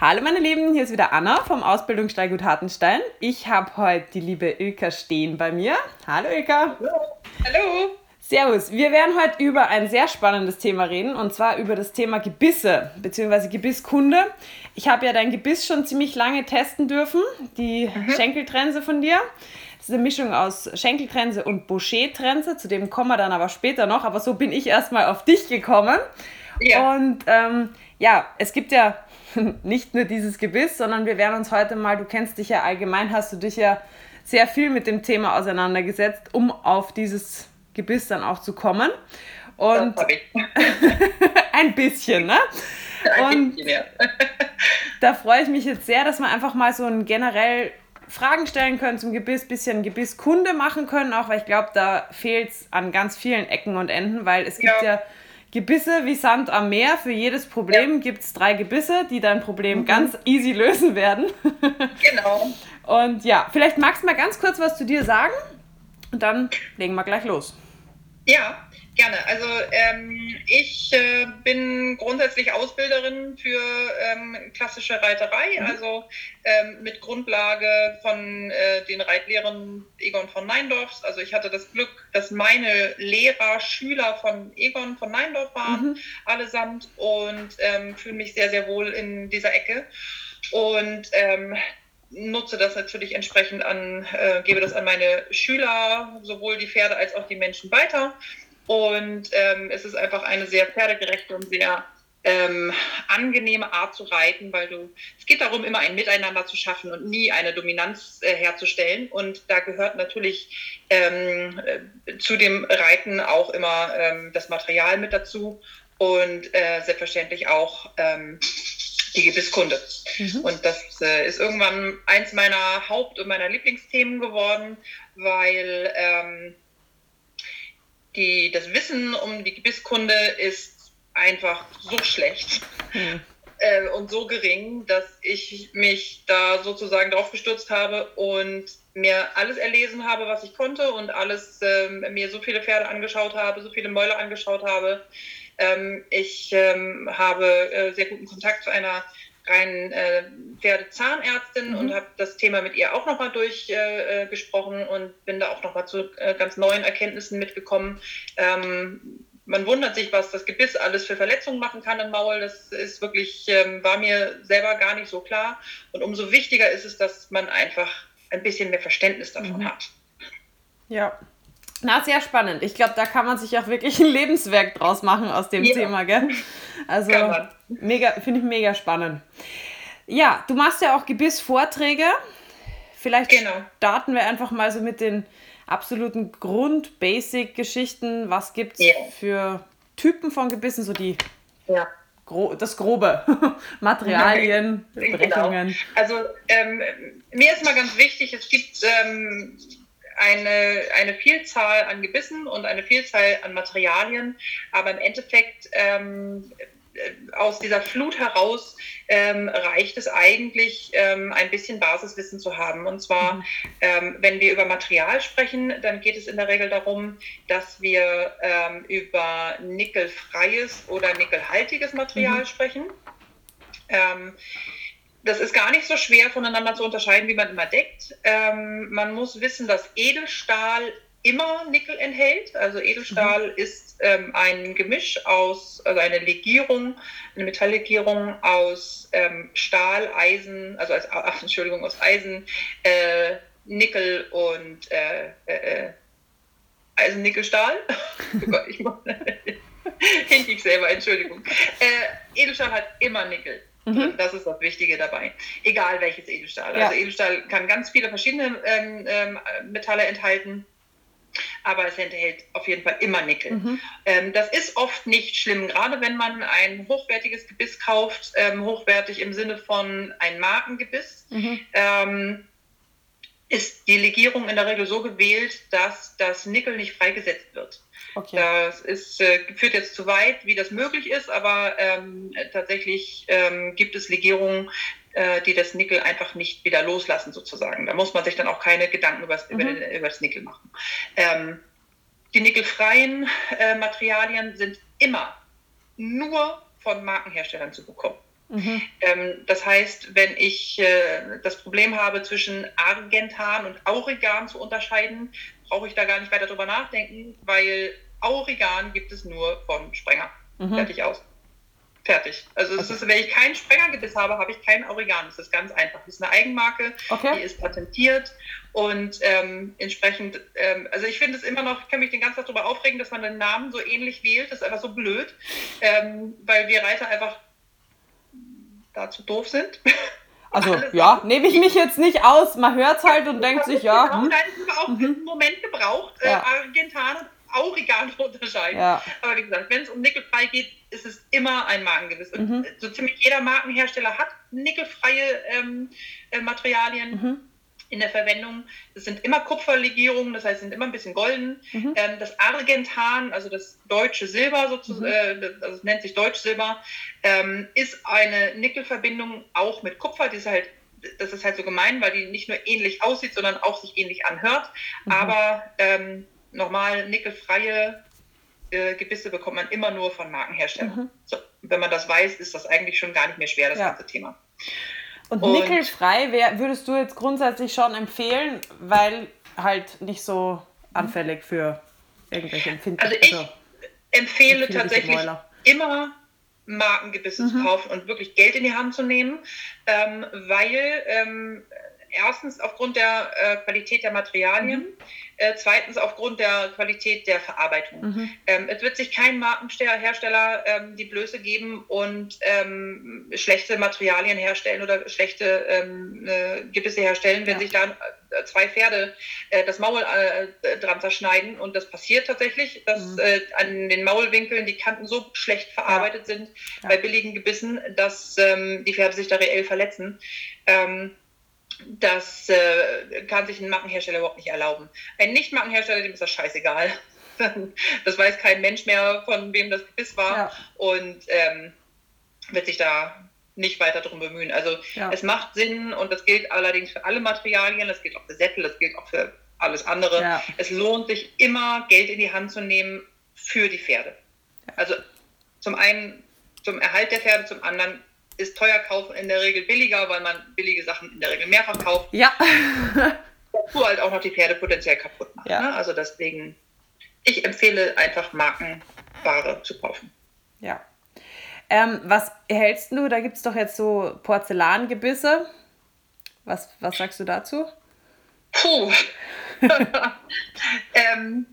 Hallo meine Lieben, hier ist wieder Anna vom Ausbildungssteigut Hartenstein. Ich habe heute die liebe Ilka Stehen bei mir. Hallo Ilka. Hallo. Hallo. Servus. Wir werden heute über ein sehr spannendes Thema reden und zwar über das Thema Gebisse bzw. Gebisskunde. Ich habe ja dein Gebiss schon ziemlich lange testen dürfen, die mhm. Schenkeltrense von dir. Das ist eine Mischung aus Schenkeltrense und Boucher-Trense, zu dem kommen wir dann aber später noch, aber so bin ich erstmal auf dich gekommen. Ja. Und ähm, ja, es gibt ja nicht nur dieses Gebiss, sondern wir werden uns heute mal, du kennst dich ja allgemein, hast du dich ja sehr viel mit dem Thema auseinandergesetzt, um auf dieses Gebiss dann auch zu kommen. Und ein bisschen, ne? Und da freue ich mich jetzt sehr, dass wir einfach mal so ein generell Fragen stellen können zum Gebiss, bisschen Gebisskunde machen können, auch weil ich glaube, da fehlt es an ganz vielen Ecken und Enden, weil es gibt ja, ja Gebisse wie Sand am Meer. Für jedes Problem ja. gibt es drei Gebisse, die dein Problem mhm. ganz easy lösen werden. genau. Und ja, vielleicht magst du mal ganz kurz was zu dir sagen und dann legen wir gleich los. Ja, Gerne. Also ähm, ich äh, bin grundsätzlich Ausbilderin für ähm, klassische Reiterei, mhm. also ähm, mit Grundlage von äh, den Reitlehren Egon von Neindorfs. Also ich hatte das Glück, dass meine Lehrer Schüler von Egon von Neindorf waren, mhm. allesamt, und ähm, fühle mich sehr, sehr wohl in dieser Ecke. Und ähm, nutze das natürlich entsprechend an, äh, gebe das an meine Schüler, sowohl die Pferde als auch die Menschen weiter. Und ähm, es ist einfach eine sehr pferdegerechte und sehr ähm, angenehme Art zu reiten, weil du, es geht darum, immer ein Miteinander zu schaffen und nie eine Dominanz äh, herzustellen. Und da gehört natürlich ähm, äh, zu dem Reiten auch immer ähm, das Material mit dazu und äh, selbstverständlich auch ähm, die Gebisskunde. Mhm. Und das äh, ist irgendwann eins meiner Haupt- und meiner Lieblingsthemen geworden, weil ähm, die, das Wissen um die Gebisskunde ist einfach so schlecht hm. äh, und so gering, dass ich mich da sozusagen drauf gestürzt habe und mir alles erlesen habe, was ich konnte und alles äh, mir so viele Pferde angeschaut habe, so viele Mäuler angeschaut habe. Ähm, ich ähm, habe äh, sehr guten Kontakt zu einer rein äh, Pferdezahnärztin mhm. und habe das Thema mit ihr auch nochmal durchgesprochen äh, äh und bin da auch nochmal zu äh, ganz neuen Erkenntnissen mitgekommen. Ähm, man wundert sich, was das Gebiss alles für Verletzungen machen kann im Maul. Das ist wirklich, ähm, war mir selber gar nicht so klar. Und umso wichtiger ist es, dass man einfach ein bisschen mehr Verständnis davon mhm. hat. Ja, na, sehr spannend. Ich glaube, da kann man sich auch wirklich ein Lebenswerk draus machen aus dem ja. Thema, gell? Also mega, finde ich mega spannend. Ja, du machst ja auch Gebissvorträge. Vielleicht genau. starten wir einfach mal so mit den absoluten Grund-Basic-Geschichten. Was gibt es ja. für Typen von Gebissen, so die ja. Gro das Grobe, Materialien, genau. Brechungen. Also ähm, mir ist mal ganz wichtig, es gibt ähm, eine, eine Vielzahl an Gebissen und eine Vielzahl an Materialien, aber im Endeffekt ähm, äh, aus dieser Flut heraus ähm, reicht es eigentlich, ähm, ein bisschen Basiswissen zu haben. Und zwar, mhm. ähm, wenn wir über Material sprechen, dann geht es in der Regel darum, dass wir ähm, über nickelfreies oder nickelhaltiges Material mhm. sprechen. Das ist gar nicht so schwer voneinander zu unterscheiden, wie man immer denkt. Ähm, man muss wissen, dass Edelstahl immer Nickel enthält. Also Edelstahl mhm. ist ähm, ein Gemisch aus, also eine Legierung, eine Metalllegierung aus ähm, Stahl, Eisen, also als, ach, Entschuldigung, aus Eisen, äh, Nickel und äh, äh, äh Eisen-Nickel-Stahl. oh ich hink ich selber, Entschuldigung. Äh, Edelstahl hat immer Nickel. Mhm. Das ist das Wichtige dabei. Egal welches Edelstahl. Ja. Also Edelstahl kann ganz viele verschiedene ähm, ähm, Metalle enthalten. Aber es enthält auf jeden Fall immer Nickel. Mhm. Ähm, das ist oft nicht schlimm, gerade wenn man ein hochwertiges Gebiss kauft, ähm, hochwertig im Sinne von ein Markengebiss. Mhm. Ähm, ist die Legierung in der Regel so gewählt, dass das Nickel nicht freigesetzt wird. Okay. Das ist, äh, führt jetzt zu weit, wie das möglich ist, aber ähm, tatsächlich ähm, gibt es Legierungen, äh, die das Nickel einfach nicht wieder loslassen, sozusagen. Da muss man sich dann auch keine Gedanken übers, mhm. über, über, das Nickel machen. Ähm, die nickelfreien äh, Materialien sind immer nur von Markenherstellern zu bekommen. Mhm. Ähm, das heißt, wenn ich äh, das Problem habe, zwischen Argentan und Aurigan zu unterscheiden, brauche ich da gar nicht weiter drüber nachdenken, weil Aurigan gibt es nur vom Sprenger. Mhm. Fertig aus. Fertig. Also okay. ist, wenn ich keinen Sprengergebiss habe, habe ich keinen Aurigan. Das ist ganz einfach. Das ist eine Eigenmarke, okay. die ist patentiert und ähm, entsprechend, ähm, also ich finde es immer noch, ich kann mich den ganzen Tag darüber aufregen, dass man den Namen so ähnlich wählt. Das ist einfach so blöd, ähm, weil wir Reiter einfach dazu doof sind. Also ja, nehme ich mich jetzt nicht aus. Man hört es halt und denkt sich, ja. Genau, hm. Da ist auch mhm. einen Moment gebraucht, äh, ja. äh, Argentan und Aurigan unterscheiden. Ja. Aber wie gesagt, wenn es um nickelfrei geht, ist es immer ein Markengewiss. Und mhm. so ziemlich jeder Markenhersteller hat nickelfreie ähm, äh, Materialien. Mhm in der Verwendung. Das sind immer Kupferlegierungen, das heißt, sind immer ein bisschen golden. Mhm. Ähm, das Argentan, also das deutsche Silber sozusagen, mhm. äh, also nennt sich Deutschsilber, ähm, ist eine Nickelverbindung auch mit Kupfer. Die ist halt, das ist halt so gemein, weil die nicht nur ähnlich aussieht, sondern auch sich ähnlich anhört. Mhm. Aber ähm, nochmal nickelfreie äh, Gebisse bekommt man immer nur von Markenherstellern. Mhm. So, wenn man das weiß, ist das eigentlich schon gar nicht mehr schwer, das ja. ganze Thema. Und, und nickelfrei wär, würdest du jetzt grundsätzlich schon empfehlen, weil halt nicht so anfällig für irgendwelche Empfindungen. Also ich also empfehle tatsächlich immer Markengebisse mhm. zu kaufen und wirklich Geld in die Hand zu nehmen, ähm, weil ähm, erstens aufgrund der äh, Qualität der Materialien, mhm. äh, zweitens aufgrund der Qualität der Verarbeitung. Mhm. Ähm, es wird sich kein Markenhersteller ähm, die Blöße geben und ähm, schlechte Materialien herstellen oder schlechte ähm, äh, Gebisse herstellen, wenn ja. sich da äh, zwei Pferde äh, das Maul äh, dran zerschneiden. Und das passiert tatsächlich, dass mhm. an den Maulwinkeln die Kanten so schlecht verarbeitet ja. sind ja. bei billigen Gebissen, dass ähm, die Pferde sich da reell verletzen. Ähm, das äh, kann sich ein Markenhersteller überhaupt nicht erlauben. Ein Nicht-Markenhersteller, dem ist das scheißegal. das weiß kein Mensch mehr, von wem das Gebiss war ja. und ähm, wird sich da nicht weiter darum bemühen. Also ja. es macht Sinn und das gilt allerdings für alle Materialien, das gilt auch für Sättel, das gilt auch für alles andere. Ja. Es lohnt sich immer, Geld in die Hand zu nehmen für die Pferde. Also zum einen zum Erhalt der Pferde, zum anderen ist teuer kaufen in der Regel billiger, weil man billige Sachen in der Regel mehrfach kauft. Ja. Dazu halt auch noch die Pferde potenziell kaputt machen. Ja. Ne? Also deswegen, ich empfehle einfach Markenware zu kaufen. Ja. Ähm, was hältst du? Da gibt es doch jetzt so Porzellangebisse. Was, was sagst du dazu? Puh. ähm,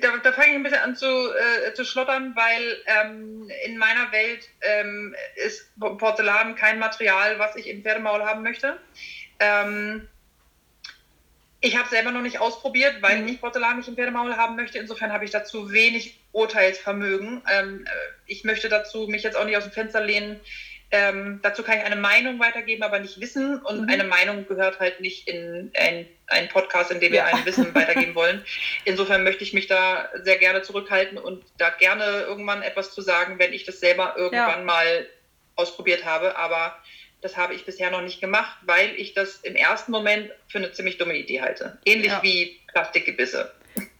da, da fange ich ein bisschen an zu, äh, zu schlottern, weil ähm, in meiner Welt ähm, ist Porzellan kein Material, was ich im Pferdemaul haben möchte. Ähm, ich habe selber noch nicht ausprobiert, weil mhm. ich Porzellan nicht im Pferdemaul haben möchte. Insofern habe ich dazu wenig Urteilsvermögen. Ähm, äh, ich möchte dazu mich jetzt auch nicht aus dem Fenster lehnen, ähm, dazu kann ich eine Meinung weitergeben, aber nicht Wissen. Und mhm. eine Meinung gehört halt nicht in einen Podcast, in dem wir ja. ein Wissen weitergeben wollen. Insofern möchte ich mich da sehr gerne zurückhalten und da gerne irgendwann etwas zu sagen, wenn ich das selber irgendwann ja. mal ausprobiert habe. Aber das habe ich bisher noch nicht gemacht, weil ich das im ersten Moment für eine ziemlich dumme Idee halte. Ähnlich ja. wie Plastikgebisse.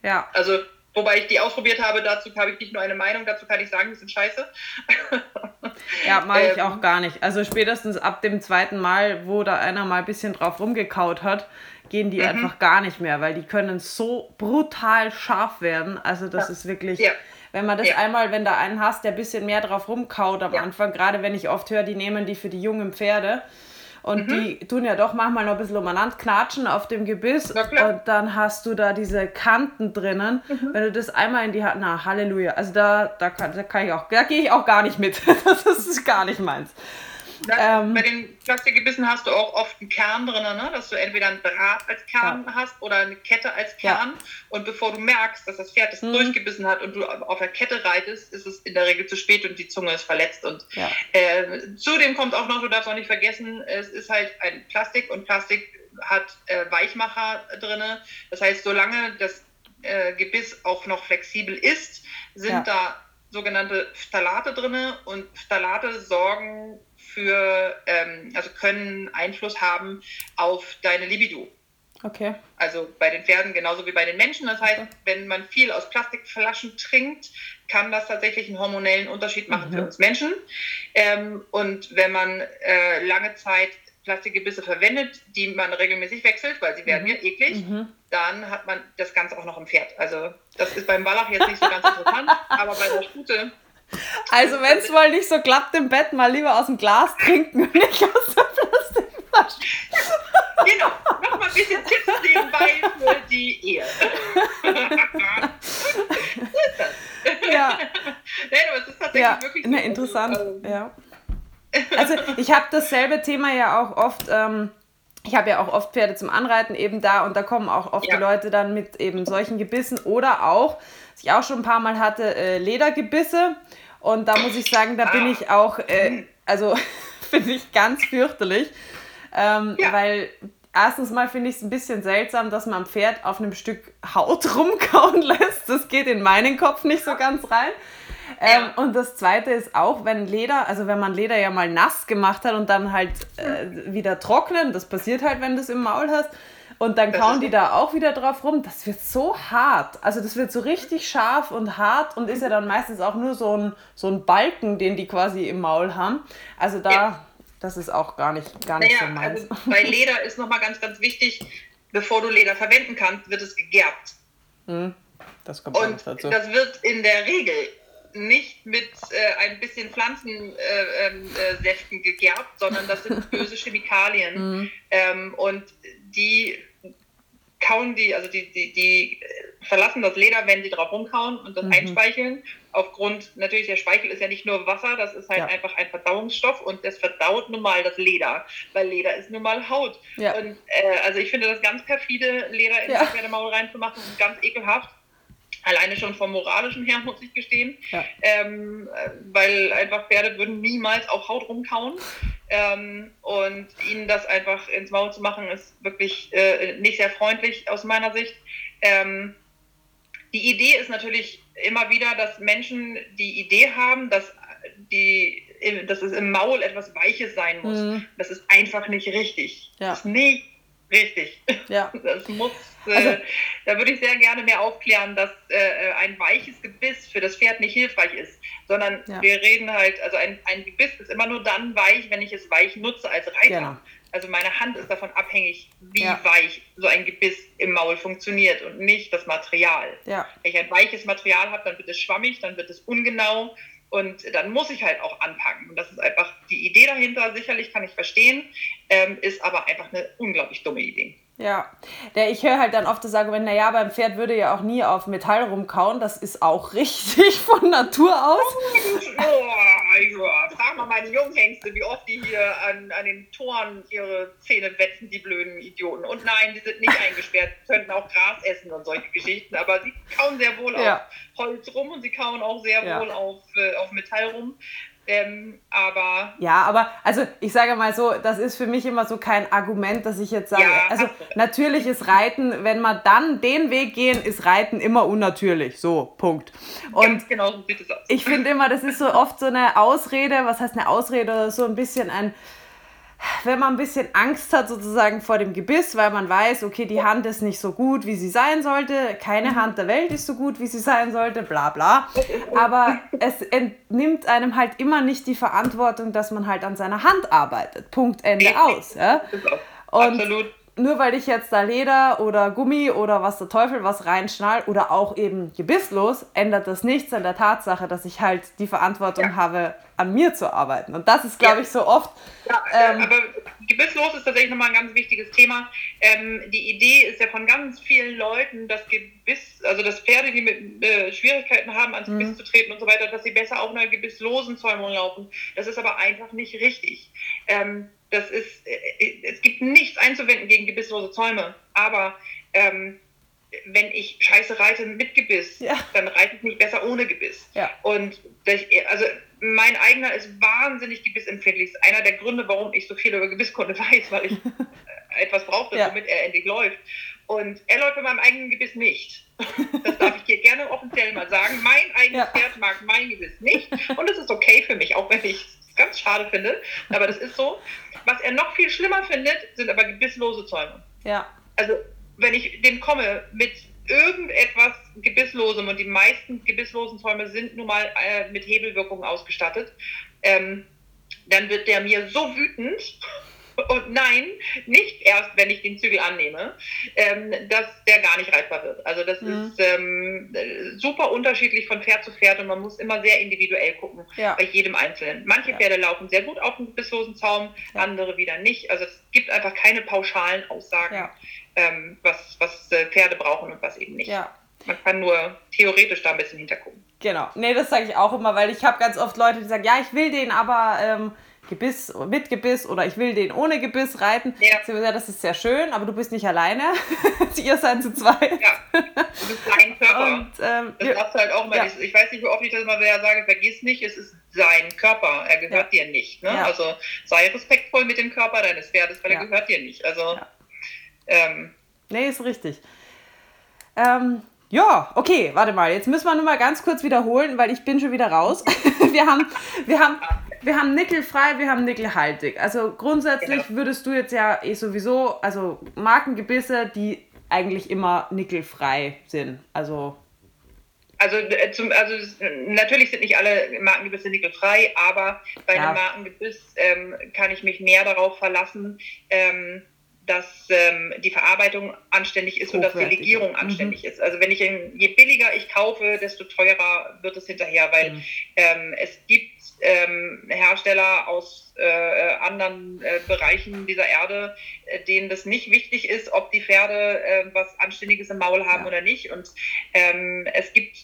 Ja. Also Wobei ich die ausprobiert habe, dazu habe ich nicht nur eine Meinung, dazu kann ich sagen, die sind scheiße. Ja, mache ich ähm, auch gar nicht. Also spätestens ab dem zweiten Mal, wo da einer mal ein bisschen drauf rumgekaut hat, gehen die mhm. einfach gar nicht mehr, weil die können so brutal scharf werden. Also das ja. ist wirklich, ja. wenn man das ja. einmal, wenn da einen hast, der ein bisschen mehr drauf rumkaut am Anfang, gerade wenn ich oft höre, die nehmen die für die jungen Pferde, und mhm. die tun ja doch manchmal noch ein bisschen umeinander knatschen auf dem Gebiss. Und dann hast du da diese Kanten drinnen. Mhm. Wenn du das einmal in die Hand, na Halleluja. Also da, da, kann, da kann ich auch, da gehe ich auch gar nicht mit. das ist gar nicht meins. Ja, ähm, bei den Plastikgebissen hast du auch oft einen Kern drin, ne? dass du entweder ein Draht als Kern ja. hast oder eine Kette als Kern. Ja. Und bevor du merkst, dass das Pferd das mhm. durchgebissen hat und du auf der Kette reitest, ist es in der Regel zu spät und die Zunge ist verletzt. Und äh, zudem kommt auch noch, du darfst auch nicht vergessen, es ist halt ein Plastik und Plastik hat äh, Weichmacher drin. Das heißt, solange das äh, Gebiss auch noch flexibel ist, sind da sogenannte Phthalate drin und Phthalate sorgen für, ähm, also können Einfluss haben auf deine Libido. Okay. Also bei den Pferden genauso wie bei den Menschen. Das heißt, okay. wenn man viel aus Plastikflaschen trinkt, kann das tatsächlich einen hormonellen Unterschied machen mhm. für uns Menschen. Ähm, und wenn man äh, lange Zeit Plastikgebisse verwendet, die man regelmäßig wechselt, weil sie werden mhm. ja eklig, mhm. dann hat man das Ganze auch noch im Pferd. Also das ist beim Wallach jetzt nicht so ganz interessant, aber bei der Stute also wenn es mal nicht so klappt im Bett, mal lieber aus dem Glas trinken und nicht aus der Plastikflasche. genau, nochmal ein bisschen Tipps nebenbei für die Ehe. ja. Nein, aber es ist tatsächlich ja, wirklich so. Ne, interessant, ähm, ja. Also ich habe dasselbe Thema ja auch oft... Ähm, ich habe ja auch oft Pferde zum Anreiten eben da und da kommen auch oft ja. die Leute dann mit eben solchen Gebissen oder auch, was ich auch schon ein paar Mal hatte, äh, Ledergebisse. Und da muss ich sagen, da bin ich auch, äh, also finde ich ganz fürchterlich, ähm, ja. weil erstens mal finde ich es ein bisschen seltsam, dass man am Pferd auf einem Stück Haut rumkauen lässt. Das geht in meinen Kopf nicht so ganz rein. Ähm. Und das zweite ist auch, wenn Leder, also wenn man Leder ja mal nass gemacht hat und dann halt äh, wieder trocknen, das passiert halt, wenn du es im Maul hast, und dann kauen die da auch wieder drauf rum. Das wird so hart. Also das wird so richtig scharf und hart und ist ja dann meistens auch nur so ein, so ein Balken, den die quasi im Maul haben. Also da, ja. das ist auch gar nicht, gar nicht naja, so meins. Also bei Leder ist nochmal ganz, ganz wichtig, bevor du Leder verwenden kannst, wird es gegerbt. Hm, das kommt und dazu. das wird in der Regel nicht mit äh, ein bisschen Pflanzensäften äh, ähm, äh, gegerbt, sondern das sind böse Chemikalien. Mhm. Ähm, und die kauen die, also die, die, die verlassen das Leder, wenn sie drauf rumkauen und das mhm. einspeicheln. Aufgrund, natürlich, der Speichel ist ja nicht nur Wasser, das ist halt ja. einfach ein Verdauungsstoff und das verdaut nun mal das Leder, weil Leder ist nun mal Haut. Ja. Und äh, also ich finde das ganz perfide, Leder in ja. das Pferdemaul reinzumachen ganz ekelhaft. Alleine schon vom moralischen her, muss ich gestehen. Ja. Ähm, weil einfach Pferde würden niemals auf Haut rumkauen. Ähm, und ihnen das einfach ins Maul zu machen, ist wirklich äh, nicht sehr freundlich aus meiner Sicht. Ähm, die Idee ist natürlich immer wieder, dass Menschen die Idee haben, dass, die, dass es im Maul etwas Weiches sein muss. Mhm. Das ist einfach nicht richtig. Ja. Das ist nicht richtig. Ja. Das muss also, äh, da würde ich sehr gerne mehr aufklären, dass äh, ein weiches Gebiss für das Pferd nicht hilfreich ist, sondern ja. wir reden halt, also ein, ein Gebiss ist immer nur dann weich, wenn ich es weich nutze als Reiter. Genau. Also meine Hand ist davon abhängig, wie ja. weich so ein Gebiss im Maul funktioniert und nicht das Material. Ja. Wenn ich ein weiches Material habe, dann wird es schwammig, dann wird es ungenau und dann muss ich halt auch anpacken. Und das ist einfach die Idee dahinter, sicherlich kann ich verstehen, ähm, ist aber einfach eine unglaublich dumme Idee. Ja, der, ich höre halt dann oft das Argument, naja, beim Pferd würde ja auch nie auf Metall rumkauen. Das ist auch richtig von Natur aus. Oh, ja, frag mal meine Junghengste, wie oft die hier an, an den Toren ihre Zähne wetzen, die blöden Idioten. Und nein, die sind nicht eingesperrt, könnten auch Gras essen und solche Geschichten. Aber sie kauen sehr wohl ja. auf Holz rum und sie kauen auch sehr ja. wohl auf, äh, auf Metall rum. Ähm, aber. Ja, aber also ich sage mal so, das ist für mich immer so kein Argument, dass ich jetzt sage, ja, also natürlich ist Reiten, wenn wir dann den Weg gehen, ist Reiten immer unnatürlich. So, Punkt. Und Ganz genau so sieht es aus. Ich finde immer, das ist so oft so eine Ausrede, was heißt eine Ausrede oder so ein bisschen ein wenn man ein bisschen Angst hat sozusagen vor dem Gebiss, weil man weiß, okay, die Hand ist nicht so gut, wie sie sein sollte, keine Hand der Welt ist so gut, wie sie sein sollte, bla bla. Aber es entnimmt einem halt immer nicht die Verantwortung, dass man halt an seiner Hand arbeitet. Punkt, Ende aus. Ja? Und Absolut nur weil ich jetzt da Leder oder Gummi oder was der Teufel was reinschnall oder auch eben gebisslos, ändert das nichts an der Tatsache, dass ich halt die Verantwortung ja. habe, an mir zu arbeiten. Und das ist, glaube ja. ich, so oft. Ja, äh, ähm, aber gebisslos ist tatsächlich nochmal ein ganz wichtiges Thema. Ähm, die Idee ist ja von ganz vielen Leuten, dass Gebiss, also dass Pferde, die mit äh, Schwierigkeiten haben, ans Gebiss mhm. zu treten und so weiter, dass sie besser auf einer gebisslosen Zäumung laufen. Das ist aber einfach nicht richtig. Ähm, das ist, äh, es gibt nichts einzuwenden gegen gebisslose Zäume, aber ähm, wenn ich scheiße reite mit Gebiss, ja. dann reite ich nicht besser ohne Gebiss. Ja. Und ich, also mein eigener ist wahnsinnig gebissempfindlich. Das ist einer der Gründe, warum ich so viel über Gebisskunde weiß, weil ich etwas brauchte, ja. womit er endlich läuft. Und er läuft bei meinem eigenen Gebiss nicht. Das darf ich dir gerne offiziell mal sagen. Mein eigenes. Pferd mag mein Gebiss nicht. Und es ist okay für mich, auch wenn ich es ganz schade finde. Aber das ist so. Was er noch viel schlimmer findet, sind aber gebisslose Zäume. Ja. Also wenn ich dem komme mit irgendetwas Gebisslosem und die meisten gebisslosen Zäume sind nun mal äh, mit Hebelwirkung ausgestattet, ähm, dann wird der mir so wütend und nein, nicht erst, wenn ich den Zügel annehme, ähm, dass der gar nicht reitbar wird. Also das mhm. ist ähm, super unterschiedlich von Pferd zu Pferd und man muss immer sehr individuell gucken ja. bei jedem Einzelnen. Manche ja. Pferde laufen sehr gut auf dem bisslosen Zaum, ja. andere wieder nicht. Also es gibt einfach keine pauschalen Aussagen, ähm, was, was äh, Pferde brauchen und was eben nicht. Man kann nur theoretisch da ein bisschen hintergucken. Genau. Nee, das sage ich auch immer, weil ich habe ganz oft Leute, die sagen, ja, ich will den, aber ähm, Gebiss mit Gebiss oder ich will den ohne Gebiss reiten. Ja. Das ist sehr schön, aber du bist nicht alleine. Ihr seid zu zweit. Ja, du bist dein Körper. Und, ähm, das sagst du halt auch immer. Ja. Ich weiß nicht, wie oft ich das immer wieder sage, vergiss nicht, es ist sein Körper. Er gehört ja. dir nicht. Ne? Also sei respektvoll mit dem Körper deines Pferdes, weil er gehört dir nicht. Also, ähm, nee, ist richtig. Ähm, ja, okay, warte mal. Jetzt müssen wir nur mal ganz kurz wiederholen, weil ich bin schon wieder raus. wir haben, wir haben, wir haben nickelfrei, wir haben nickelhaltig. Also grundsätzlich genau. würdest du jetzt ja eh sowieso, also Markengebisse, die eigentlich immer nickelfrei sind. Also also, äh, zum, also natürlich sind nicht alle Markengebisse nickelfrei, aber bei ja. einem Markengebiss ähm, kann ich mich mehr darauf verlassen, ähm, dass ähm, die Verarbeitung anständig ist und dass die Legierung mhm. anständig mhm. ist. Also wenn ich je billiger ich kaufe, desto teurer wird es hinterher, weil mhm. ähm, es gibt ähm, Hersteller aus äh, anderen äh, Bereichen dieser Erde, äh, denen das nicht wichtig ist, ob die Pferde äh, was Anständiges im Maul haben ja. oder nicht. Und ähm, es gibt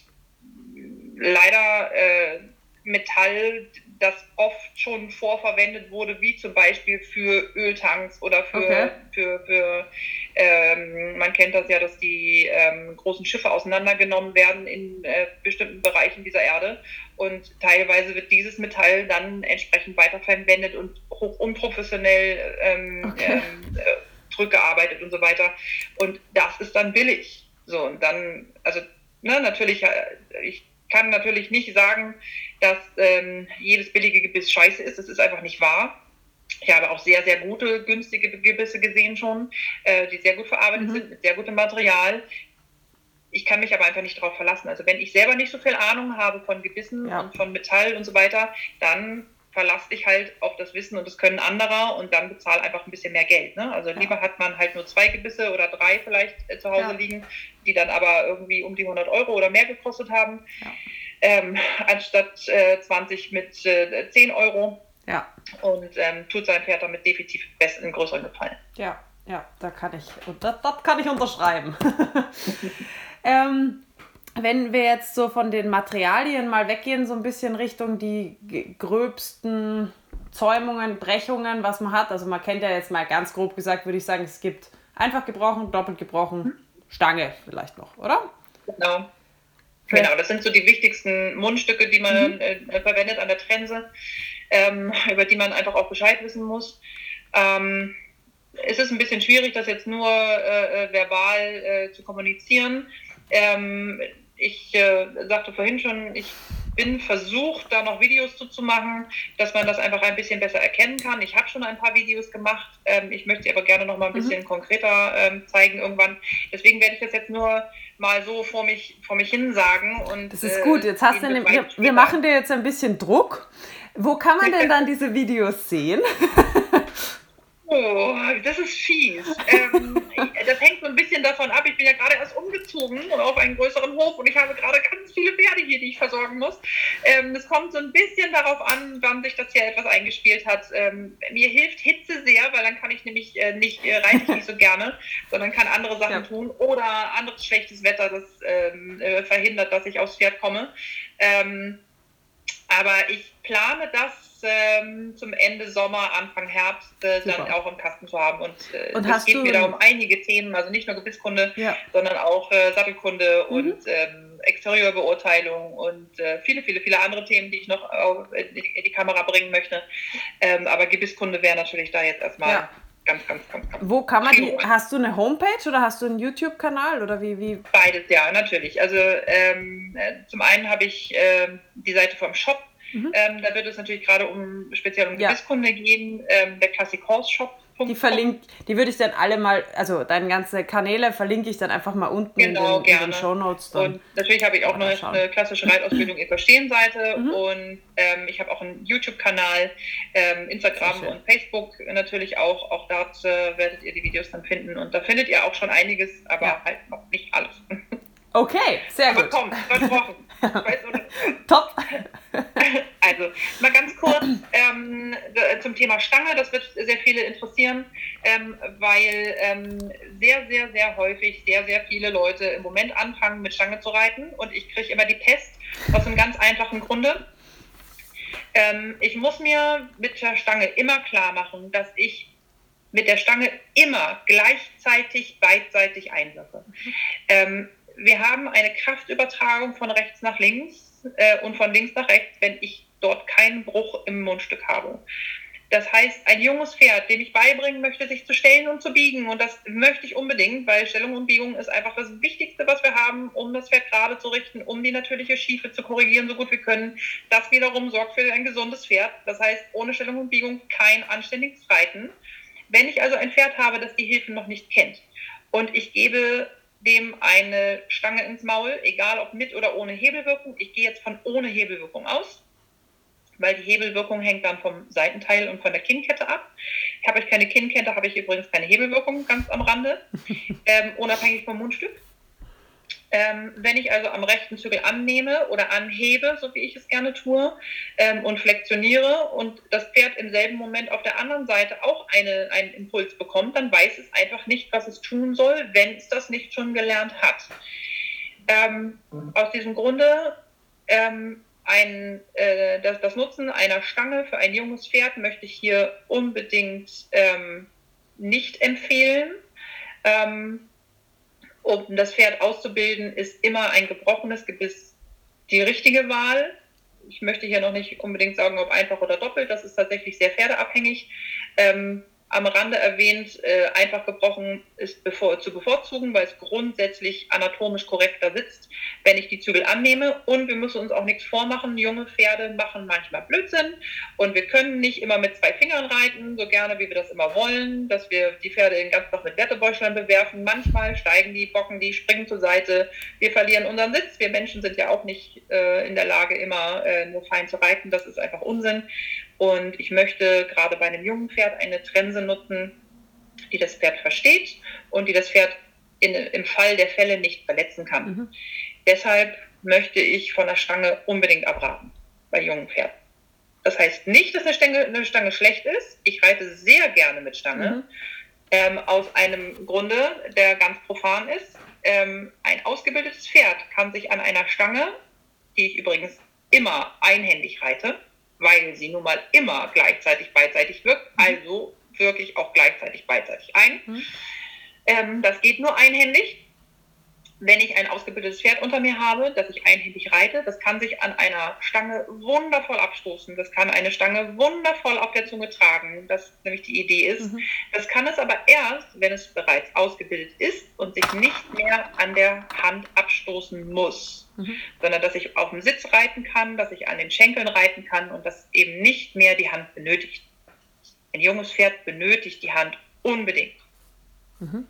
leider äh, Metall, das oft schon vorverwendet wurde, wie zum Beispiel für Öltanks oder für, okay. für, für ähm, man kennt das ja, dass die ähm, großen Schiffe auseinandergenommen werden in äh, bestimmten Bereichen dieser Erde und teilweise wird dieses Metall dann entsprechend weiterverwendet und hoch unprofessionell ähm, okay. Ähm, äh, zurückgearbeitet und so weiter und das ist dann billig. So und dann, also ne, natürlich, äh, ich kann natürlich nicht sagen, dass ähm, jedes billige Gebiss scheiße ist. Das ist einfach nicht wahr. Ich habe auch sehr, sehr gute, günstige Gebisse gesehen schon, äh, die sehr gut verarbeitet mhm. sind, mit sehr gutem Material. Ich kann mich aber einfach nicht darauf verlassen. Also wenn ich selber nicht so viel Ahnung habe von Gebissen ja. und von Metall und so weiter, dann verlasse dich halt auf das Wissen und das Können anderer und dann bezahle einfach ein bisschen mehr Geld. Ne? Also ja. lieber hat man halt nur zwei Gebisse oder drei vielleicht äh, zu Hause ja. liegen, die dann aber irgendwie um die 100 Euro oder mehr gekostet haben, ähm, anstatt äh, 20 mit äh, 10 Euro. Ja. Und ähm, tut sein Pferd damit definitiv besten größeren Gefallen. Ja, ja, da kann ich, das, das kann ich unterschreiben. ähm, wenn wir jetzt so von den Materialien mal weggehen, so ein bisschen Richtung die gröbsten Zäumungen, Brechungen, was man hat. Also man kennt ja jetzt mal ganz grob gesagt, würde ich sagen, es gibt einfach gebrochen, doppelt gebrochen, Stange vielleicht noch, oder? Genau. Genau, das sind so die wichtigsten Mundstücke, die man mhm. äh, verwendet an der Trense, ähm, über die man einfach auch Bescheid wissen muss. Ähm, es ist ein bisschen schwierig, das jetzt nur äh, äh verbal äh, zu kommunizieren. Ähm, ich äh, sagte vorhin schon, ich bin versucht, da noch Videos zu, zu machen, dass man das einfach ein bisschen besser erkennen kann. Ich habe schon ein paar Videos gemacht. Ähm, ich möchte sie aber gerne noch mal ein mhm. bisschen konkreter ähm, zeigen irgendwann. Deswegen werde ich das jetzt nur mal so vor mich, vor mich hin sagen. Und, das ist gut. Jetzt hast du eine, wir, wir machen dir jetzt ein bisschen Druck. Wo kann man denn dann diese Videos sehen? Oh, das ist fies. ähm, das hängt so ein bisschen davon ab. Ich bin ja gerade erst umgezogen auf einen größeren Hof und ich habe gerade ganz viele Pferde hier, die ich versorgen muss. Ähm, es kommt so ein bisschen darauf an, wann sich das hier etwas eingespielt hat. Ähm, mir hilft Hitze sehr, weil dann kann ich nämlich äh, nicht, äh, reite ich nicht so gerne, sondern kann andere Sachen ja. tun. Oder anderes schlechtes Wetter, das ähm, äh, verhindert, dass ich aufs Pferd komme. Ähm, aber ich plane das ähm, zum Ende Sommer, Anfang Herbst äh, dann auch im Kasten zu haben. Und, äh, und es geht mir da um einige Themen, also nicht nur Gebisskunde, ja. sondern auch äh, Sattelkunde mhm. und ähm, Exterieurbeurteilung und äh, viele, viele, viele andere Themen, die ich noch auf, in, die, Kamera bringen möchte. Ähm, aber Gebisskunde wäre natürlich da jetzt erstmal. Ja. Ganz, ganz, ganz, ganz. Wo kann man die, hast du eine Homepage oder hast du einen YouTube-Kanal oder wie, wie? Beides, ja, natürlich. Also ähm, äh, zum einen habe ich äh, die Seite vom Shop Mhm. Ähm, da wird es natürlich gerade um speziell um ja. gehen. Ähm, der Classic Horse Shop die verlinkt, die würde ich dann alle mal, also deine ganze Kanäle verlinke ich dann einfach mal unten genau, in, den, in den Show Notes. Und natürlich habe ich auch noch eine klassische Reitausbildung in Verstehen-Seite mhm. und ähm, ich habe auch einen YouTube-Kanal, ähm, Instagram und Facebook natürlich auch. Auch dort äh, werdet ihr die Videos dann finden und da findet ihr auch schon einiges, aber ja. halt noch nicht alles. Okay, sehr aber gut. Komm, versprochen. Top. Also, mal ganz kurz ähm, zum Thema Stange. Das wird sehr viele interessieren, ähm, weil ähm, sehr, sehr, sehr häufig sehr, sehr viele Leute im Moment anfangen, mit Stange zu reiten. Und ich kriege immer die Pest aus einem ganz einfachen Grunde. Ähm, ich muss mir mit der Stange immer klar machen, dass ich mit der Stange immer gleichzeitig beidseitig einwirke. Ähm, wir haben eine Kraftübertragung von rechts nach links äh, und von links nach rechts, wenn ich dort keinen Bruch im Mundstück habe. Das heißt, ein junges Pferd, dem ich beibringen möchte, sich zu stellen und zu biegen, und das möchte ich unbedingt, weil Stellung und Biegung ist einfach das Wichtigste, was wir haben, um das Pferd gerade zu richten, um die natürliche Schiefe zu korrigieren, so gut wir können. Das wiederum sorgt für ein gesundes Pferd. Das heißt, ohne Stellung und Biegung kein anständiges Reiten. Wenn ich also ein Pferd habe, das die Hilfen noch nicht kennt und ich gebe dem eine Stange ins Maul, egal ob mit oder ohne Hebelwirkung. Ich gehe jetzt von ohne Hebelwirkung aus, weil die Hebelwirkung hängt dann vom Seitenteil und von der Kinnkette ab. Habe ich keine Kinnkette, habe ich übrigens keine Hebelwirkung, ganz am Rande, ähm, unabhängig vom Mundstück. Ähm, wenn ich also am rechten Zügel annehme oder anhebe, so wie ich es gerne tue, ähm, und flexioniere und das Pferd im selben Moment auf der anderen Seite auch eine, einen Impuls bekommt, dann weiß es einfach nicht, was es tun soll, wenn es das nicht schon gelernt hat. Ähm, aus diesem Grunde ähm, ein, äh, das, das, Nutzen einer Stange für ein junges Pferd möchte ich hier unbedingt ähm, nicht empfehlen. Ähm, um das Pferd auszubilden, ist immer ein gebrochenes Gebiss die richtige Wahl. Ich möchte hier noch nicht unbedingt sagen, ob einfach oder doppelt. Das ist tatsächlich sehr pferdeabhängig. Ähm, am Rande erwähnt, äh, einfach gebrochen ist bevor, zu bevorzugen, weil es grundsätzlich anatomisch korrekter sitzt, wenn ich die Zügel annehme. Und wir müssen uns auch nichts vormachen. Junge Pferde machen manchmal Blödsinn und wir können nicht immer mit zwei Fingern reiten, so gerne wie wir das immer wollen, dass wir die Pferde den ganzen Tag mit Wertebäuchlern bewerfen. Manchmal steigen die, bocken die, springen zur Seite. Wir verlieren unseren Sitz. Wir Menschen sind ja auch nicht äh, in der Lage, immer äh, nur fein zu reiten. Das ist einfach Unsinn. Und ich möchte gerade bei einem jungen Pferd eine Trense nutzen, die das Pferd versteht und die das Pferd in, im Fall der Fälle nicht verletzen kann. Mhm. Deshalb möchte ich von der Stange unbedingt abraten bei jungen Pferden. Das heißt nicht, dass eine Stange, eine Stange schlecht ist. Ich reite sehr gerne mit Stange. Mhm. Ähm, aus einem Grunde, der ganz profan ist. Ähm, ein ausgebildetes Pferd kann sich an einer Stange, die ich übrigens immer einhändig reite, weil sie nun mal immer gleichzeitig beidseitig wirkt, mhm. also wirke ich auch gleichzeitig beidseitig ein. Mhm. Ähm, das geht nur einhändig. Wenn ich ein ausgebildetes Pferd unter mir habe, das ich einhändig reite, das kann sich an einer Stange wundervoll abstoßen. Das kann eine Stange wundervoll auf der Zunge tragen, das nämlich die Idee ist. Mhm. Das kann es aber erst, wenn es bereits ausgebildet ist und sich nicht mehr an der Hand abstoßen muss mhm. sondern dass ich auf dem Sitz reiten kann, dass ich an den Schenkeln reiten kann und dass eben nicht mehr die Hand benötigt. Ein junges Pferd benötigt die Hand unbedingt. Mhm.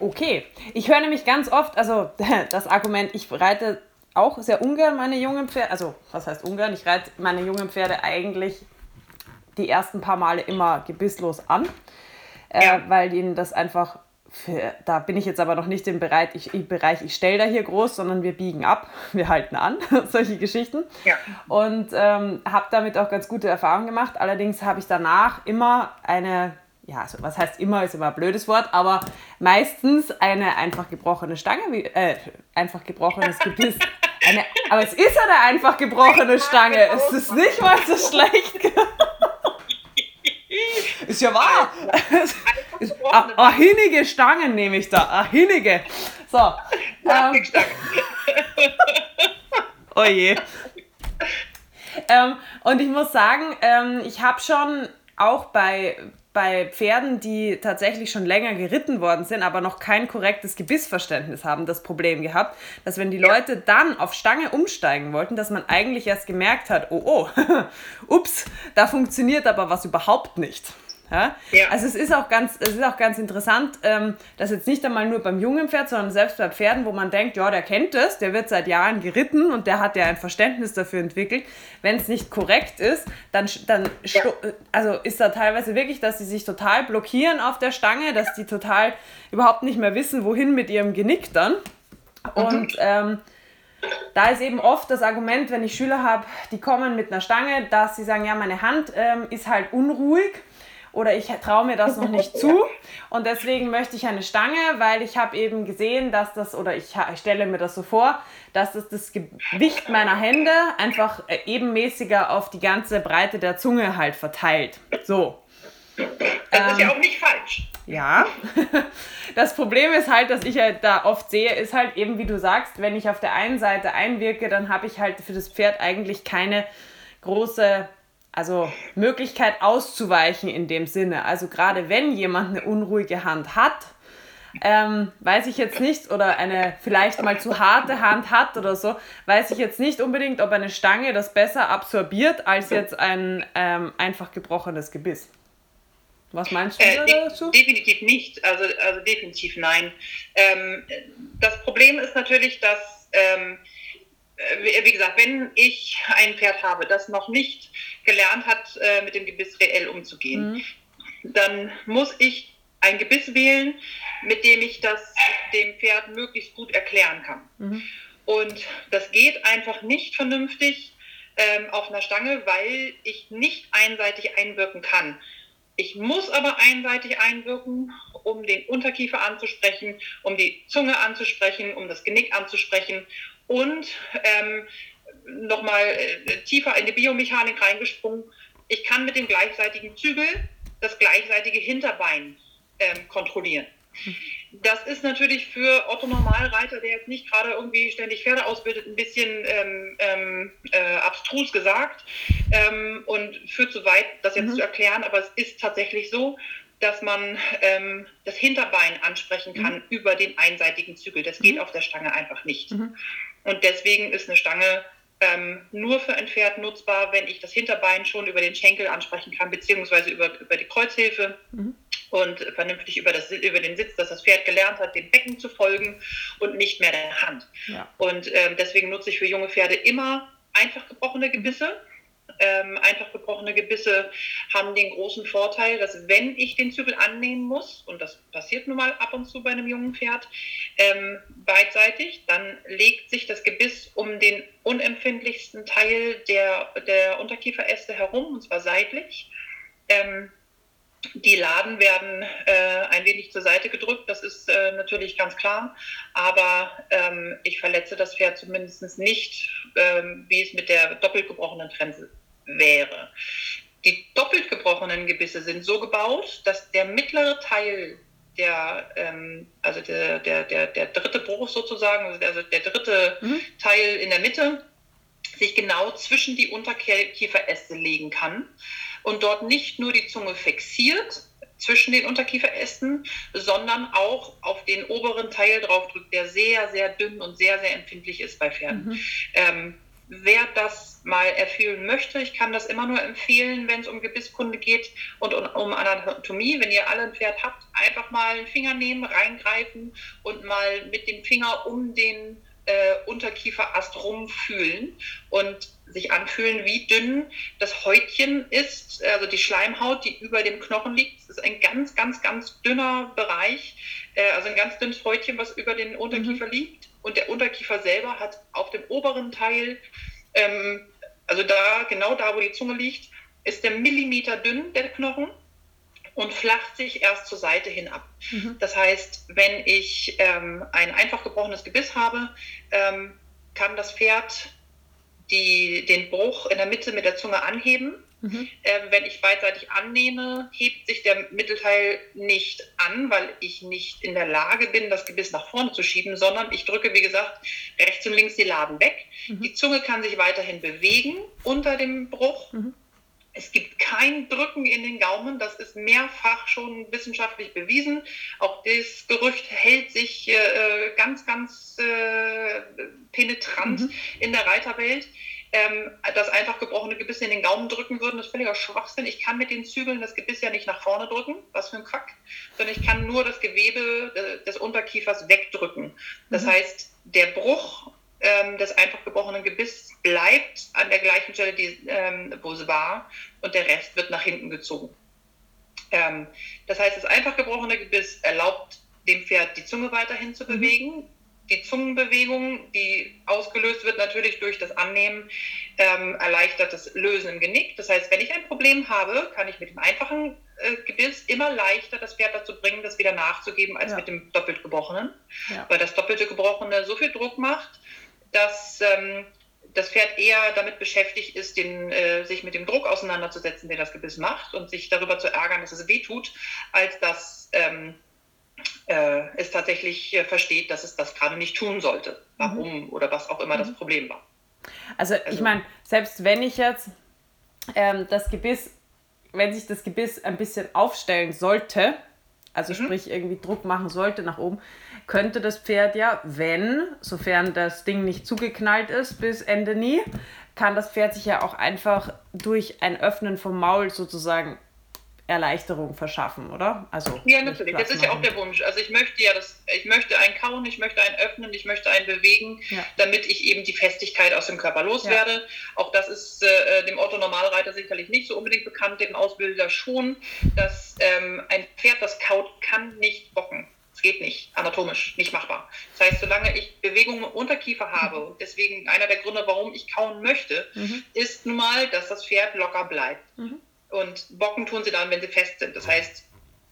Okay, ich höre nämlich ganz oft, also das Argument, ich reite auch sehr ungern meine jungen Pferde, also was heißt ungern, ich reite meine jungen Pferde eigentlich die ersten paar Male immer gebisslos an, äh, weil ihnen das einfach für, da bin ich jetzt aber noch nicht im Bereich, ich, im Bereich, ich stelle da hier groß, sondern wir biegen ab, wir halten an, solche Geschichten. Ja. Und ähm, habe damit auch ganz gute Erfahrungen gemacht. Allerdings habe ich danach immer eine, ja, also was heißt immer, ist immer ein blödes Wort, aber meistens eine einfach gebrochene Stange, wie, äh, einfach gebrochenes Gebiss. Eine, aber es ist eine einfach gebrochene Stange. Es ist nicht mal so schlecht. ist ja wahr. Ah, ahinige Stangen nehme ich da. Ahinige. So. Ähm, oh je. Ähm, und ich muss sagen, ähm, ich habe schon auch bei, bei Pferden, die tatsächlich schon länger geritten worden sind, aber noch kein korrektes Gebissverständnis haben, das Problem gehabt, dass wenn die Leute dann auf Stange umsteigen wollten, dass man eigentlich erst gemerkt hat, oh oh, ups, da funktioniert aber was überhaupt nicht. Ja? ja? Also es ist auch ganz, es ist auch ganz interessant, ähm, dass jetzt nicht einmal nur beim jungen Pferd, sondern selbst bei Pferden, wo man denkt, ja, der kennt es, der wird seit Jahren geritten und der hat ja ein Verständnis dafür entwickelt. Wenn es nicht korrekt ist, dann, dann ja. also ist da teilweise wirklich, dass sie sich total blockieren auf der Stange, dass die total überhaupt nicht mehr wissen, wohin mit ihrem Genick dann. Mhm. Und ähm, da ist eben oft das Argument, wenn ich Schüler habe, die kommen mit einer Stange, dass sie sagen, ja, meine Hand ähm, ist halt unruhig oder ich traue mir das noch nicht zu und deswegen möchte ich eine Stange, weil ich habe eben gesehen, dass das, oder ich, ich stelle mir das so vor, dass das, das Gewicht meiner Hände einfach äh, ebenmäßiger auf die ganze Breite der Zunge halt verteilt. So. Das ist ja ähm, auch nicht falsch. Ja. Das Problem ist halt, dass ich halt da oft sehe, ist halt eben, wie du sagst, wenn ich auf der einen Seite einwirke, dann habe ich halt für das Pferd eigentlich keine große also Möglichkeit auszuweichen in dem Sinne. Also gerade wenn jemand eine unruhige Hand hat, ähm, weiß ich jetzt nicht, oder eine vielleicht mal zu harte Hand hat oder so, weiß ich jetzt nicht unbedingt, ob eine Stange das besser absorbiert als jetzt ein ähm, einfach gebrochenes Gebiss. Was meinst du äh, dazu? Definitiv nicht, also, also definitiv nein. Ähm, das Problem ist natürlich, dass ähm, äh, wie gesagt, wenn ich ein Pferd habe, das noch nicht gelernt hat, äh, mit dem Gebiss reell umzugehen, mhm. dann muss ich ein Gebiss wählen, mit dem ich das dem Pferd möglichst gut erklären kann. Mhm. Und das geht einfach nicht vernünftig ähm, auf einer Stange, weil ich nicht einseitig einwirken kann. Ich muss aber einseitig einwirken, um den Unterkiefer anzusprechen, um die Zunge anzusprechen, um das Genick anzusprechen und ähm, nochmal äh, tiefer in die Biomechanik reingesprungen. Ich kann mit dem gleichseitigen Zügel das gleichseitige Hinterbein ähm, kontrollieren. Das ist natürlich für Otto Normalreiter, der jetzt nicht gerade irgendwie ständig Pferde ausbildet, ein bisschen ähm, ähm, äh, abstrus gesagt ähm, und führt zu weit, das jetzt mhm. zu erklären. Aber es ist tatsächlich so, dass man ähm, das Hinterbein ansprechen kann mhm. über den einseitigen Zügel. Das geht mhm. auf der Stange einfach nicht. Und deswegen ist eine Stange ähm, nur für ein Pferd nutzbar, wenn ich das Hinterbein schon über den Schenkel ansprechen kann, beziehungsweise über, über die Kreuzhilfe mhm. und vernünftig über, das, über den Sitz, dass das Pferd gelernt hat, dem Becken zu folgen und nicht mehr der Hand. Ja. Und ähm, deswegen nutze ich für junge Pferde immer einfach gebrochene Gebisse ähm, einfach gebrochene Gebisse haben den großen Vorteil, dass wenn ich den Zügel annehmen muss, und das passiert nun mal ab und zu bei einem jungen Pferd, ähm, beidseitig, dann legt sich das Gebiss um den unempfindlichsten Teil der, der Unterkieferäste herum, und zwar seitlich. Ähm, die Laden werden äh, ein wenig zur Seite gedrückt, das ist äh, natürlich ganz klar, aber ähm, ich verletze das Pferd zumindest nicht, ähm, wie es mit der doppelt gebrochenen Trense wäre. Die doppelt gebrochenen Gebisse sind so gebaut, dass der mittlere Teil der, ähm, also der, der, der, der dritte Bruch sozusagen, also der dritte mhm. Teil in der Mitte, sich genau zwischen die Unterkieferäste legen kann und dort nicht nur die Zunge fixiert zwischen den Unterkieferästen, sondern auch auf den oberen Teil draufdrückt, der sehr, sehr dünn und sehr, sehr empfindlich ist bei Pferden. Mhm. Ähm, wer das mal erfüllen möchte, ich kann das immer nur empfehlen, wenn es um Gebisskunde geht und um Anatomie. Wenn ihr alle ein Pferd habt, einfach mal einen Finger nehmen, reingreifen und mal mit dem Finger um den äh, Unterkieferast rumfühlen und sich anfühlen, wie dünn das Häutchen ist, also die Schleimhaut, die über dem Knochen liegt. Das ist ein ganz, ganz, ganz dünner Bereich, äh, also ein ganz dünnes Häutchen, was über den Unterkiefer mhm. liegt. Und der Unterkiefer selber hat auf dem oberen Teil, ähm, also da, genau da, wo die Zunge liegt, ist der Millimeter dünn, der Knochen und flacht sich erst zur Seite hin ab. Mhm. Das heißt, wenn ich ähm, ein einfach gebrochenes Gebiss habe, ähm, kann das Pferd die, den Bruch in der Mitte mit der Zunge anheben. Mhm. Ähm, wenn ich beidseitig annehme, hebt sich der Mittelteil nicht an, weil ich nicht in der Lage bin, das Gebiss nach vorne zu schieben, sondern ich drücke, wie gesagt, rechts und links die Laden weg. Mhm. Die Zunge kann sich weiterhin bewegen unter dem Bruch. Mhm Es gibt kein Drücken in den Gaumen, das ist mehrfach schon wissenschaftlich bewiesen. Auch das Gerücht hält sich äh, ganz, ganz äh, penetrant mhm. in der Reiterwelt. Ähm, dass einfach gebrochene Gebisse in den Gaumen drücken würden, das ist völliger Schwachsinn. Ich kann mit den Zügeln das Gebiss ja nicht nach vorne drücken, was für ein Quack, sondern ich kann nur das Gewebe äh, des Unterkiefers wegdrücken. Das mhm. heißt, der Bruch ähm, des einfach gebrochenen Gebiss bleibt an der gleichen Stelle, die, ähm, wo es war, und der Rest wird nach hinten gezogen. Ähm, das heißt, das einfach gebrochene Gebiss erlaubt dem Pferd die Zunge weiterhin zu mhm. bewegen. Die Zungenbewegung, die ausgelöst wird natürlich durch das Annehmen, ähm, erleichtert das Lösen im Genick. Das heißt, wenn ich ein Problem habe, kann ich mit dem einfachen äh, Gebiss immer leichter das Pferd dazu bringen, das wieder nachzugeben, als ja. mit dem doppelt gebrochenen. Ja. Weil das doppelte gebrochene so viel Druck macht, dass ähm, das Pferd eher damit beschäftigt ist, den, äh, sich mit dem Druck auseinanderzusetzen, den das Gebiss macht und sich darüber zu ärgern, dass es weh tut, als dass ähm, äh, es tatsächlich äh, versteht, dass es das gerade nicht tun sollte. Warum mhm. oder was auch immer mhm. das Problem war. Also, also ich meine, selbst wenn ich jetzt ähm, das Gebiss, wenn sich das Gebiss ein bisschen aufstellen sollte, also mhm. sprich irgendwie Druck machen sollte nach oben, könnte das Pferd ja, wenn, sofern das Ding nicht zugeknallt ist bis Ende nie, kann das Pferd sich ja auch einfach durch ein Öffnen vom Maul sozusagen Erleichterung verschaffen, oder? Also ja, natürlich. Das ist ja auch der Wunsch. Also ich möchte ja das, ich möchte ein Kauen, ich möchte ein Öffnen, ich möchte ein Bewegen, ja. damit ich eben die Festigkeit aus dem Körper loswerde. Ja. Auch das ist äh, dem Otto Normalreiter sicherlich nicht so unbedingt bekannt, dem Ausbilder schon, dass ähm, ein Pferd, das kaut, kann nicht bocken. Es geht nicht, anatomisch nicht machbar. Das heißt, solange ich Bewegungen im Unterkiefer habe, und deswegen einer der Gründe, warum ich kauen möchte, mhm. ist nun mal, dass das Pferd locker bleibt. Mhm. Und bocken tun sie dann, wenn sie fest sind. Das heißt,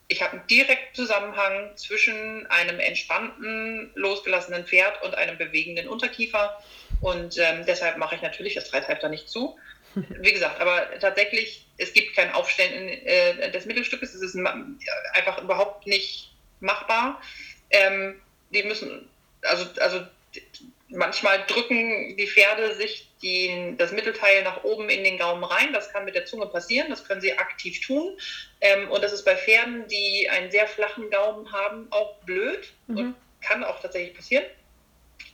ich habe einen direkten Zusammenhang zwischen einem entspannten, losgelassenen Pferd und einem bewegenden Unterkiefer. Und ähm, deshalb mache ich natürlich das Reithalfter nicht zu. Wie gesagt, aber tatsächlich, es gibt kein Aufstellen äh, des Mittelstückes. Es ist einfach überhaupt nicht machbar. Ähm, die müssen, also, also manchmal drücken die Pferde sich die, das Mittelteil nach oben in den Gaumen rein. Das kann mit der Zunge passieren, das können sie aktiv tun. Ähm, und das ist bei Pferden, die einen sehr flachen Gaumen haben, auch blöd mhm. und kann auch tatsächlich passieren.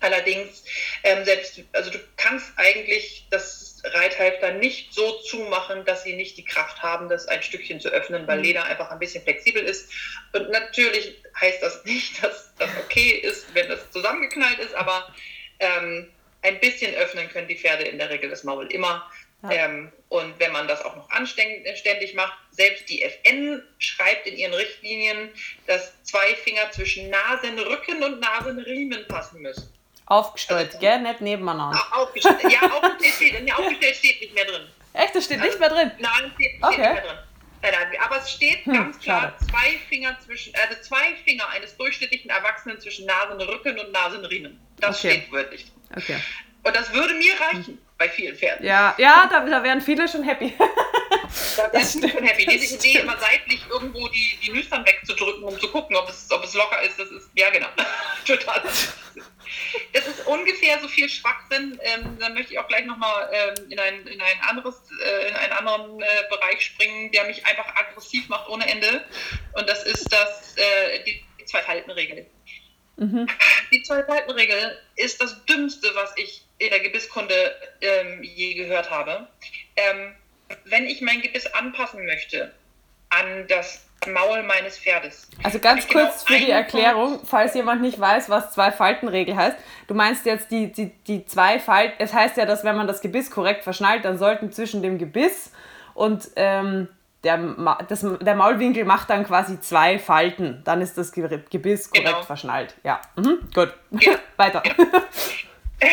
Allerdings, ähm, selbst, also du kannst eigentlich das Reithalfter nicht so zumachen, dass sie nicht die Kraft haben, das ein Stückchen zu öffnen, weil mhm. Leder einfach ein bisschen flexibel ist. Und natürlich heißt das nicht, dass das okay ist, wenn das zusammengeknallt ist, aber ähm, ein bisschen öffnen können die Pferde in der Regel das Maul immer. Ja. Ähm, und wenn man das auch noch anständig macht, selbst die FN schreibt in ihren Richtlinien, dass zwei Finger zwischen Nasenrücken und Nasenriemen passen müssen. Aufgestellt, also, gell? Nicht nebeneinander. Aufgestellt, ja, aufgestellt steht, ja, aufgestellt steht nicht mehr drin. Echt, das steht also, nicht mehr drin? Nein, steht, steht okay. nicht mehr drin. Aber es steht hm, ganz klar schade. zwei Finger zwischen, also zwei Finger eines durchschnittlichen Erwachsenen zwischen Nasenrücken und Nasenriemen. Das okay. steht wörtlich. Okay. Und das würde mir reichen bei vielen Pferden. Ja, ja da, da wären viele schon happy. da wären viele schon happy. Diese Idee, immer seitlich irgendwo die, die Nüstern wegzudrücken, um zu gucken, ob es, ob es locker ist, das ist, ja genau, total. Das ist ungefähr so viel Schwachsinn. Ähm, dann möchte ich auch gleich nochmal ähm, in, ein, in ein anderes, äh, in einen anderen äh, Bereich springen, der mich einfach aggressiv macht ohne Ende. Und das ist das, äh, die, Zwei-Falten-Regel. Mhm. Die Zwei-Falten-Regel ist das Dümmste, was ich in der Gebisskunde ähm, je gehört habe. Ähm, wenn ich mein Gebiss anpassen möchte an das Maul meines Pferdes. Also ganz kurz genau für die Erklärung, Punkt. falls jemand nicht weiß, was Zwei-Falten-Regel heißt. Du meinst jetzt die, die, die zwei Falten, es heißt ja, dass wenn man das Gebiss korrekt verschnallt, dann sollten zwischen dem Gebiss und ähm, der, das, der Maulwinkel macht dann quasi zwei Falten. Dann ist das Gebiss korrekt genau. verschnallt. Ja, mhm. gut. Ja. Weiter. Ja.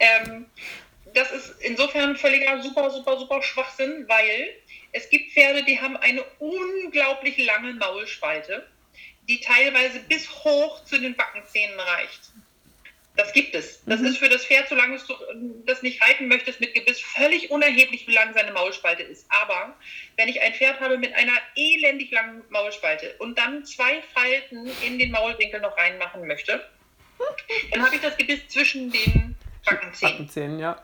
ähm, das ist insofern völliger super, super, super Schwachsinn, weil es gibt Pferde, die haben eine unglaublich lange Maulspalte, die teilweise bis hoch zu den Backenzähnen reicht. Das gibt es. Das mhm. ist für das Pferd, solange du das nicht reiten möchtest, mit Gebiss völlig unerheblich, wie lang seine Maulspalte ist. Aber wenn ich ein Pferd habe mit einer elendig langen Maulspalte und dann zwei Falten in den Maulwinkel noch reinmachen möchte, dann habe ich das Gebiss zwischen den Backenzähnen. Backenzähnen, ja.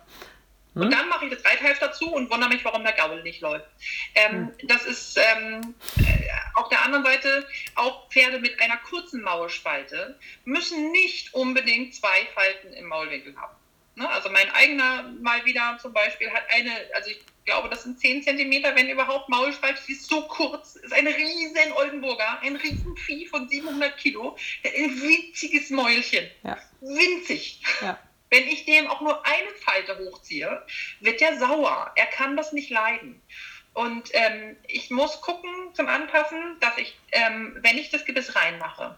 Und hm? dann mache ich das Reitheft dazu und wundere mich, warum der Gaul nicht läuft. Ähm, hm. Das ist ähm, äh, auf der anderen Seite auch Pferde mit einer kurzen Maulspalte müssen nicht unbedingt zwei Falten im Maulwinkel haben. Ne? Also mein eigener mal wieder zum Beispiel hat eine, also ich glaube, das sind 10 cm, wenn überhaupt, Maulspalte, die ist so kurz, ist ein riesen Oldenburger, ein riesen Vieh von 700 Kilo, ein winziges Mäulchen, ja. winzig. Ja. Wenn ich dem auch nur eine Falte hochziehe, wird der sauer. Er kann das nicht leiden. Und ähm, ich muss gucken zum Anpassen, dass ich, ähm, wenn ich das Gebiss reinmache,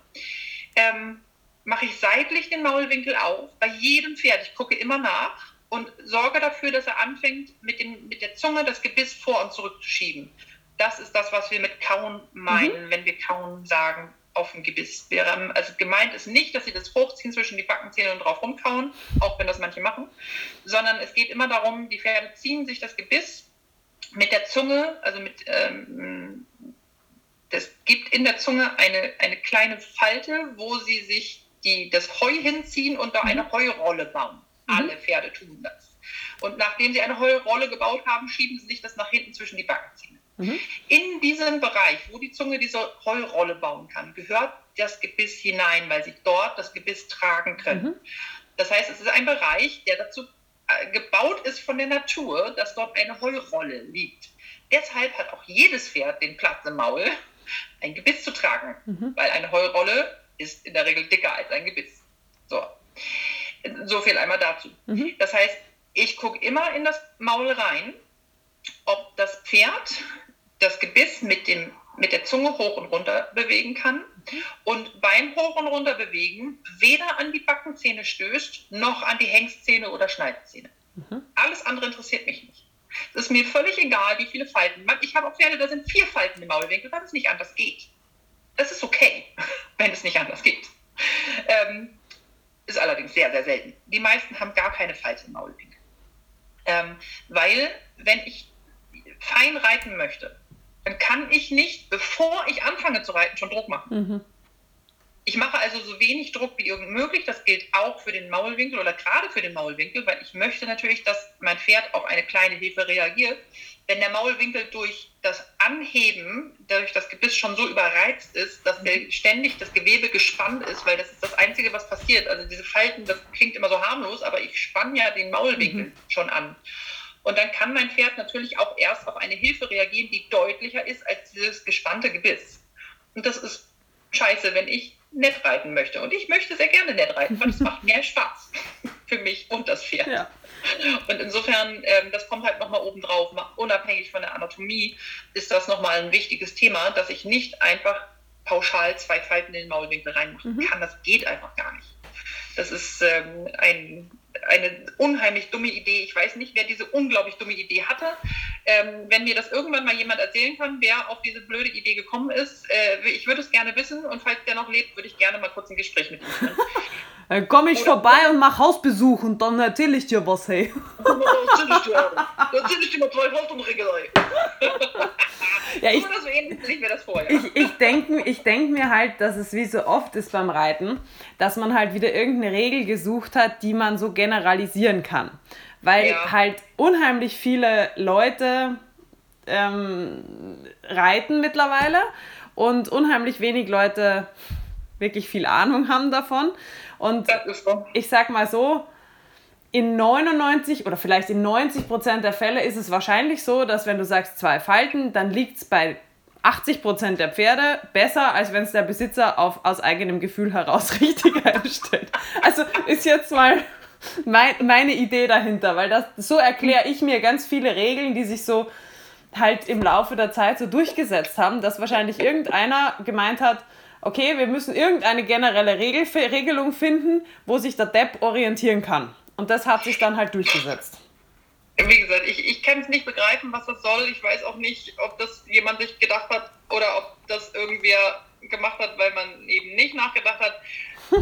ähm, mache ich seitlich den Maulwinkel auf, bei jedem Pferd. Ich gucke immer nach und sorge dafür, dass er anfängt, mit, dem, mit der Zunge das Gebiss vor und zurück zu schieben. Das ist das, was wir mit Kauen meinen, mhm. wenn wir Kauen sagen auf dem Gebiss. wäre. Also gemeint ist nicht, dass sie das hochziehen zwischen die Backenzähne und drauf rumkauen, auch wenn das manche machen, sondern es geht immer darum, die Pferde ziehen sich das Gebiss mit der Zunge, also mit, ähm, das gibt in der Zunge eine, eine kleine Falte, wo sie sich die, das Heu hinziehen und da mhm. eine Heurolle bauen. Mhm. Alle Pferde tun das. Und nachdem sie eine Heurolle gebaut haben, schieben sie sich das nach hinten zwischen die Backenzähne. Mhm. In diesem Bereich, wo die Zunge diese Heulrolle bauen kann, gehört das Gebiss hinein, weil sie dort das Gebiss tragen können. Mhm. Das heißt, es ist ein Bereich, der dazu äh, gebaut ist von der Natur, dass dort eine Heulrolle liegt. Deshalb hat auch jedes Pferd den Platz im Maul, ein Gebiss zu tragen, mhm. weil eine Heulrolle ist in der Regel dicker als ein Gebiss. So, so viel einmal dazu. Mhm. Das heißt, ich gucke immer in das Maul rein, ob das Pferd das Gebiss mit, dem, mit der Zunge hoch und runter bewegen kann und beim Hoch- und Runter bewegen weder an die Backenzähne stößt, noch an die Hengstzähne oder Schneidezähne. Mhm. Alles andere interessiert mich nicht. Es ist mir völlig egal, wie viele Falten. Ich habe auch Pferde, da sind vier Falten im Maulwinkel, weil es nicht anders geht. Das ist okay, wenn es nicht anders geht. Ähm, ist allerdings sehr, sehr selten. Die meisten haben gar keine Falte im Maulwinkel. Ähm, weil, wenn ich fein reiten möchte, dann kann ich nicht, bevor ich anfange zu reiten, schon Druck machen. Mhm. Ich mache also so wenig Druck wie irgend möglich. Das gilt auch für den Maulwinkel oder gerade für den Maulwinkel, weil ich möchte natürlich, dass mein Pferd auf eine kleine Hilfe reagiert. Wenn der Maulwinkel durch das Anheben, durch das Gebiss schon so überreizt ist, dass der, ständig das Gewebe gespannt ist, weil das ist das Einzige, was passiert. Also diese Falten, das klingt immer so harmlos, aber ich spanne ja den Maulwinkel mhm. schon an. Und dann kann mein Pferd natürlich auch erst auf eine Hilfe reagieren, die deutlicher ist als dieses gespannte Gebiss. Und das ist scheiße, wenn ich nett reiten möchte. Und ich möchte sehr gerne nett reiten, weil es macht mehr Spaß für mich und das Pferd. Ja. Und insofern, ähm, das kommt halt nochmal oben drauf, unabhängig von der Anatomie, ist das nochmal ein wichtiges Thema, dass ich nicht einfach pauschal zwei Falten in den Maulwinkel reinmachen mhm. kann. Das geht einfach gar nicht. Das ist ähm, ein eine unheimlich dumme Idee. Ich weiß nicht, wer diese unglaublich dumme Idee hatte. Ähm, wenn mir das irgendwann mal jemand erzählen kann, wer auf diese blöde Idee gekommen ist, äh, ich würde es gerne wissen und falls der noch lebt, würde ich gerne mal kurz ein Gespräch mit ihm führen. Dann komme ich Oder vorbei und mache Hausbesuch und dann erzähle ich dir was, hey. Dann erzähle ich dir mal zwei Hausumregelei. ja, ich, so ähnlich ich mir das vor, ja. Ich, ich denke ich denk mir halt, dass es wie so oft ist beim Reiten, dass man halt wieder irgendeine Regel gesucht hat, die man so generalisieren kann. Weil ja. halt unheimlich viele Leute ähm, reiten mittlerweile und unheimlich wenig Leute wirklich viel Ahnung haben davon. Und ich sag mal so, in 99 oder vielleicht in 90 Prozent der Fälle ist es wahrscheinlich so, dass wenn du sagst zwei Falten, dann liegt es bei 80 Prozent der Pferde besser, als wenn es der Besitzer auf, aus eigenem Gefühl heraus richtig einstellt. Also ist jetzt mal mein, meine Idee dahinter, weil das, so erkläre ich mir ganz viele Regeln, die sich so halt im Laufe der Zeit so durchgesetzt haben, dass wahrscheinlich irgendeiner gemeint hat, okay, wir müssen irgendeine generelle Regel, Regelung finden, wo sich der Depp orientieren kann. Und das hat sich dann halt durchgesetzt. Wie gesagt, ich, ich kann es nicht begreifen, was das soll. Ich weiß auch nicht, ob das jemand sich gedacht hat oder ob das irgendwer gemacht hat, weil man eben nicht nachgedacht hat.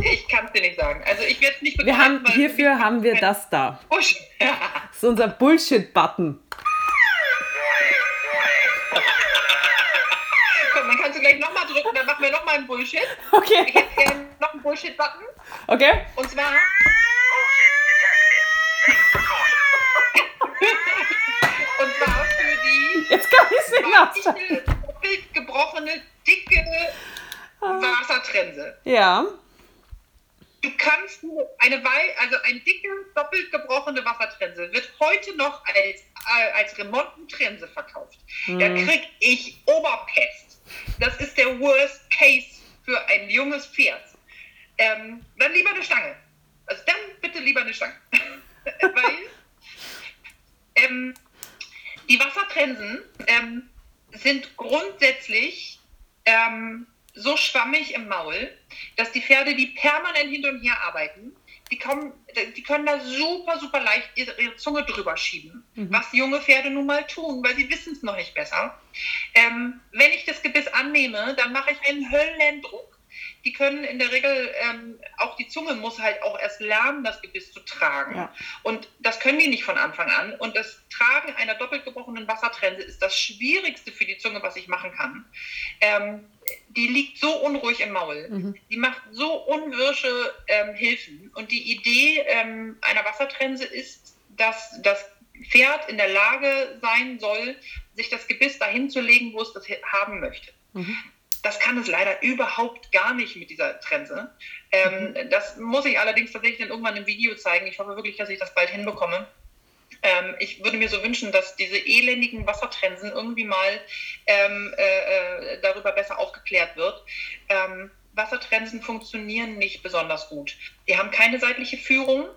Ich kann es dir nicht sagen. Also ich werde es nicht begreifen. Wir haben, hierfür haben wir das da. Bullshit. Das ist unser Bullshit-Button. Komm, dann kannst du gleich nochmal drücken, dann machen wir nochmal einen Bullshit. Okay. Ich hätte gerne noch einen Bullshit-Button. Okay. Und zwar Jetzt kann ich Weiche, doppelt gebrochene, dicke Wassertrense. Ja. Du kannst nur eine Wei also eine dicke, doppelt gebrochene Wassertrense wird heute noch als, äh, als Remontentrense verkauft. Da krieg ich Oberpest. Das ist der Worst Case für ein junges Pferd. Ähm, dann lieber eine Stange. Also dann bitte lieber eine Stange. Weil ähm, die Wassertrensen ähm, sind grundsätzlich ähm, so schwammig im Maul, dass die Pferde, die permanent hin und her arbeiten, die, kommen, die können da super, super leicht ihre, Zunge drüber schieben, was junge Pferde nun mal tun, weil sie wissen es noch nicht besser. Ähm, wenn ich das Gebiss annehme, dann mache ich einen Höllendruck. Die können in der Regel, ähm, auch die Zunge muss halt auch erst lernen, das Gebiss zu tragen. Ja. Und das können die nicht von Anfang an. Und das Tragen einer doppelt gebrochenen Wassertrense ist das Schwierigste für die Zunge, was ich machen kann. Ähm, die liegt so unruhig im Maul. Die macht so unwirsche ähm, Hilfen. Und die Idee ähm, einer Wassertrense ist, dass das Pferd in der Lage sein soll, sich das Gebiss dahin zu legen, wo es das haben möchte. Das kann es leider überhaupt gar nicht mit dieser Trense. Ähm, Das muss ich allerdings tatsächlich dann irgendwann im Video zeigen. Ich hoffe wirklich, dass ich das bald hinbekomme. Ähm, ich würde mir so wünschen, dass diese elendigen Wassertrensen irgendwie mal ähm, äh, äh, darüber besser aufgeklärt wird. Ähm, Wassertrensen funktionieren nicht besonders gut. Die haben keine seitliche Führung,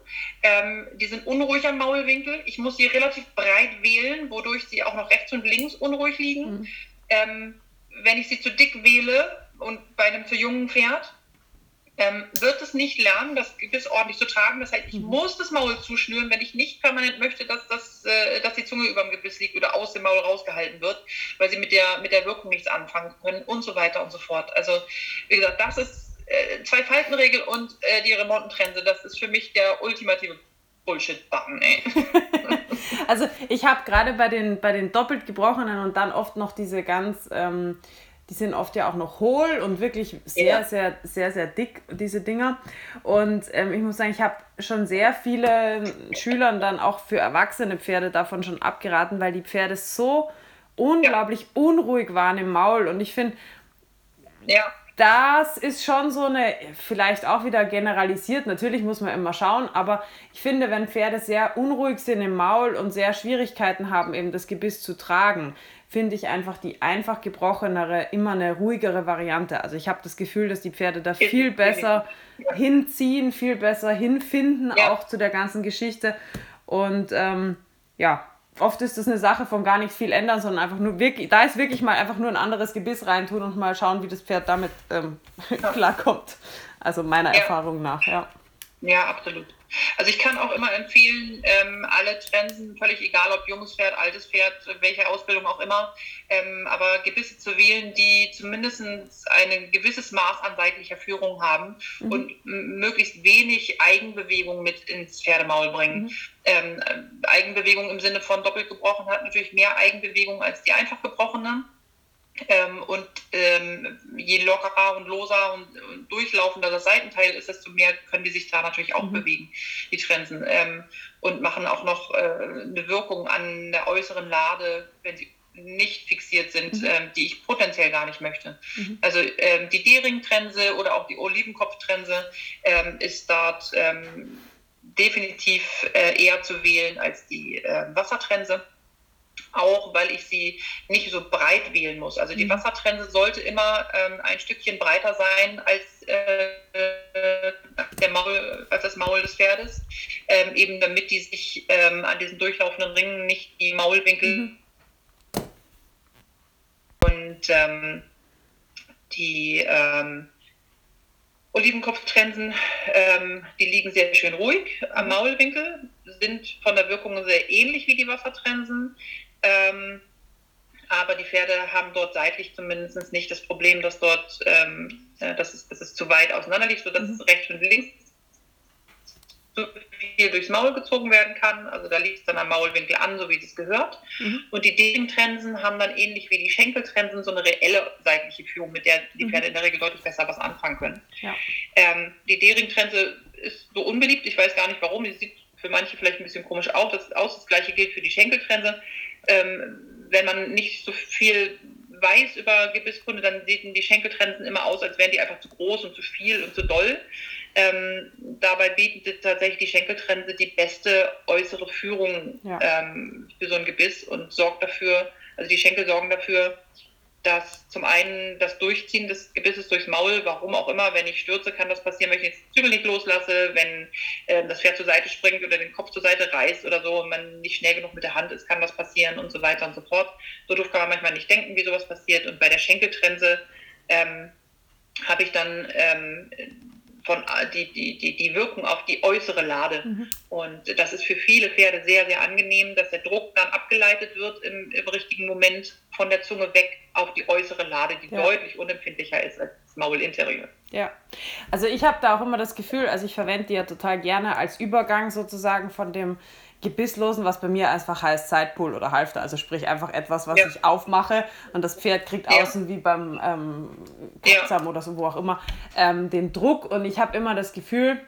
ähm, die sind unruhig am Maulwinkel. Ich muss sie relativ breit wählen, wodurch sie auch noch rechts und links unruhig liegen. Ähm, wenn ich sie zu dick wähle und bei einem zu jungen Pferd, ähm, wird es nicht lernen, das Gebiss ordentlich zu tragen. Das heißt, ich muss das Maul zuschnüren, wenn ich nicht permanent möchte, dass, das, äh, dass die Zunge über dem Gebiss liegt oder aus dem Maul rausgehalten wird, weil sie mit der, mit der Wirkung nichts anfangen können und so weiter und so fort. Also, wie gesagt, das ist äh, zwei Faltenregel und äh, die Remontentrense. Das ist für mich der ultimative Bullshit-Button, ey. Also ich habe gerade bei den, bei den doppelt gebrochenen und dann oft noch diese ganz, ähm, die sind oft ja auch noch hohl und wirklich sehr, Ja. sehr, sehr, sehr dick, diese Dinger. Und ähm, ich muss sagen, ich habe schon sehr viele Schülern dann auch für erwachsene Pferde davon schon abgeraten, weil die Pferde so unglaublich unruhig waren im Maul. Und ich finde, ja. Das ist schon so eine, vielleicht auch wieder generalisiert, natürlich muss man immer schauen, aber ich finde, wenn Pferde sehr unruhig sind im Maul und sehr Schwierigkeiten haben, eben das Gebiss zu tragen, finde ich einfach die einfach gebrochenere immer eine ruhigere Variante. Also ich habe das Gefühl, dass die Pferde da viel besser hinziehen, viel besser hinfinden, Ja. auch zu der ganzen Geschichte. Und ähm, ja, oft ist das eine Sache von gar nicht viel ändern, sondern einfach nur wirklich, da ist wirklich mal einfach nur ein anderes Gebiss reintun und mal schauen, wie das Pferd damit ähm, klarkommt. Also meiner Ja. Erfahrung nach, ja. Ja, absolut. Also ich kann auch immer empfehlen, ähm, alle Trensen, völlig egal ob junges Pferd, altes Pferd, welche Ausbildung auch immer, ähm, aber Gebisse zu wählen, die zumindest ein gewisses Maß an seitlicher Führung haben und m- möglichst wenig Eigenbewegung mit ins Pferdemaul bringen. Ähm, äh, Eigenbewegung im Sinne von doppelt gebrochen hat natürlich mehr Eigenbewegung als die einfach gebrochene. Ähm, und ähm, je lockerer und loser und, und durchlaufender das Seitenteil ist, desto mehr können die sich da natürlich auch bewegen, die Trensen. Ähm, und machen auch noch äh, eine Wirkung an der äußeren Lade, wenn sie nicht fixiert sind, ähm, die ich potenziell gar nicht möchte. Also ähm, die D-Ring-Trense oder auch die Olivenkopf-Trense ähm, ist dort definitiv äh, eher zu wählen als die äh, Wassertrense auch weil ich sie nicht so breit wählen muss. Also die Wassertrense sollte immer ähm, ein Stückchen breiter sein als, äh, äh, der Maul, als das Maul des Pferdes, ähm, eben damit die sich ähm, an diesen durchlaufenden Ringen nicht die Maulwinkel und ähm, die ähm, Olivenkopftrensen, ähm, die liegen sehr schön ruhig am Maulwinkel, sind von der Wirkung sehr ähnlich wie die Wassertrensen. Ähm, aber die Pferde haben dort seitlich zumindest nicht das Problem, dass dort ähm, äh, dass es, dass es zu weit auseinander liegt, sodass es rechts und links zu viel durchs Maul gezogen werden kann. Also da liegt es dann am Maulwinkel an, so wie es gehört. Und die Degentrensen haben dann ähnlich wie die Schenkeltrensen so eine reelle seitliche Führung, mit der die Pferde in der Regel deutlich besser was anfangen können. Ja. Ähm, die D-Ring-Trense ist so unbeliebt, ich weiß gar nicht warum. Die sieht für manche vielleicht ein bisschen komisch aus. Das, aus. das gleiche gilt für die Schenkeltrense. Ähm, wenn man nicht so viel weiß über Gebisskunde, dann sehen die Schenkeltrensen immer aus, als wären die einfach zu groß und zu viel und zu doll. Ähm, dabei bietet tatsächlich die Schenkeltrense die beste äußere Führung ja. ähm, für so ein Gebiss und sorgt dafür, also die Schenkel sorgen dafür, dass zum einen das Durchziehen des Gebisses durchs Maul, warum auch immer, wenn ich stürze, kann das passieren, wenn ich den Zügel nicht loslasse, wenn äh, das Pferd zur Seite springt oder den Kopf zur Seite reißt oder so und man nicht schnell genug mit der Hand ist, kann das passieren und so weiter und so fort. So doof kann man manchmal nicht denken, wie sowas passiert. Und bei der Schenkeltrense ähm, habe ich dann ähm, von die, die, die, die Wirkung auf die äußere Lade. Mhm. Und das ist für viele Pferde sehr, sehr angenehm, dass der Druck dann abgeleitet wird im, im richtigen Moment von der Zunge weg auf die äußere Lade, die ja. deutlich unempfindlicher ist als das Maulinterieur. Ja, also ich habe da auch immer das Gefühl, also ich verwende die ja total gerne als Übergang sozusagen von dem Gebisslosen, was bei mir einfach heißt Sidepool oder Halfter, also sprich einfach etwas, was ja. ich aufmache und das Pferd kriegt ja. außen wie beim ähm, ja. oder so, wo auch immer, ähm, den Druck und ich habe immer das Gefühl,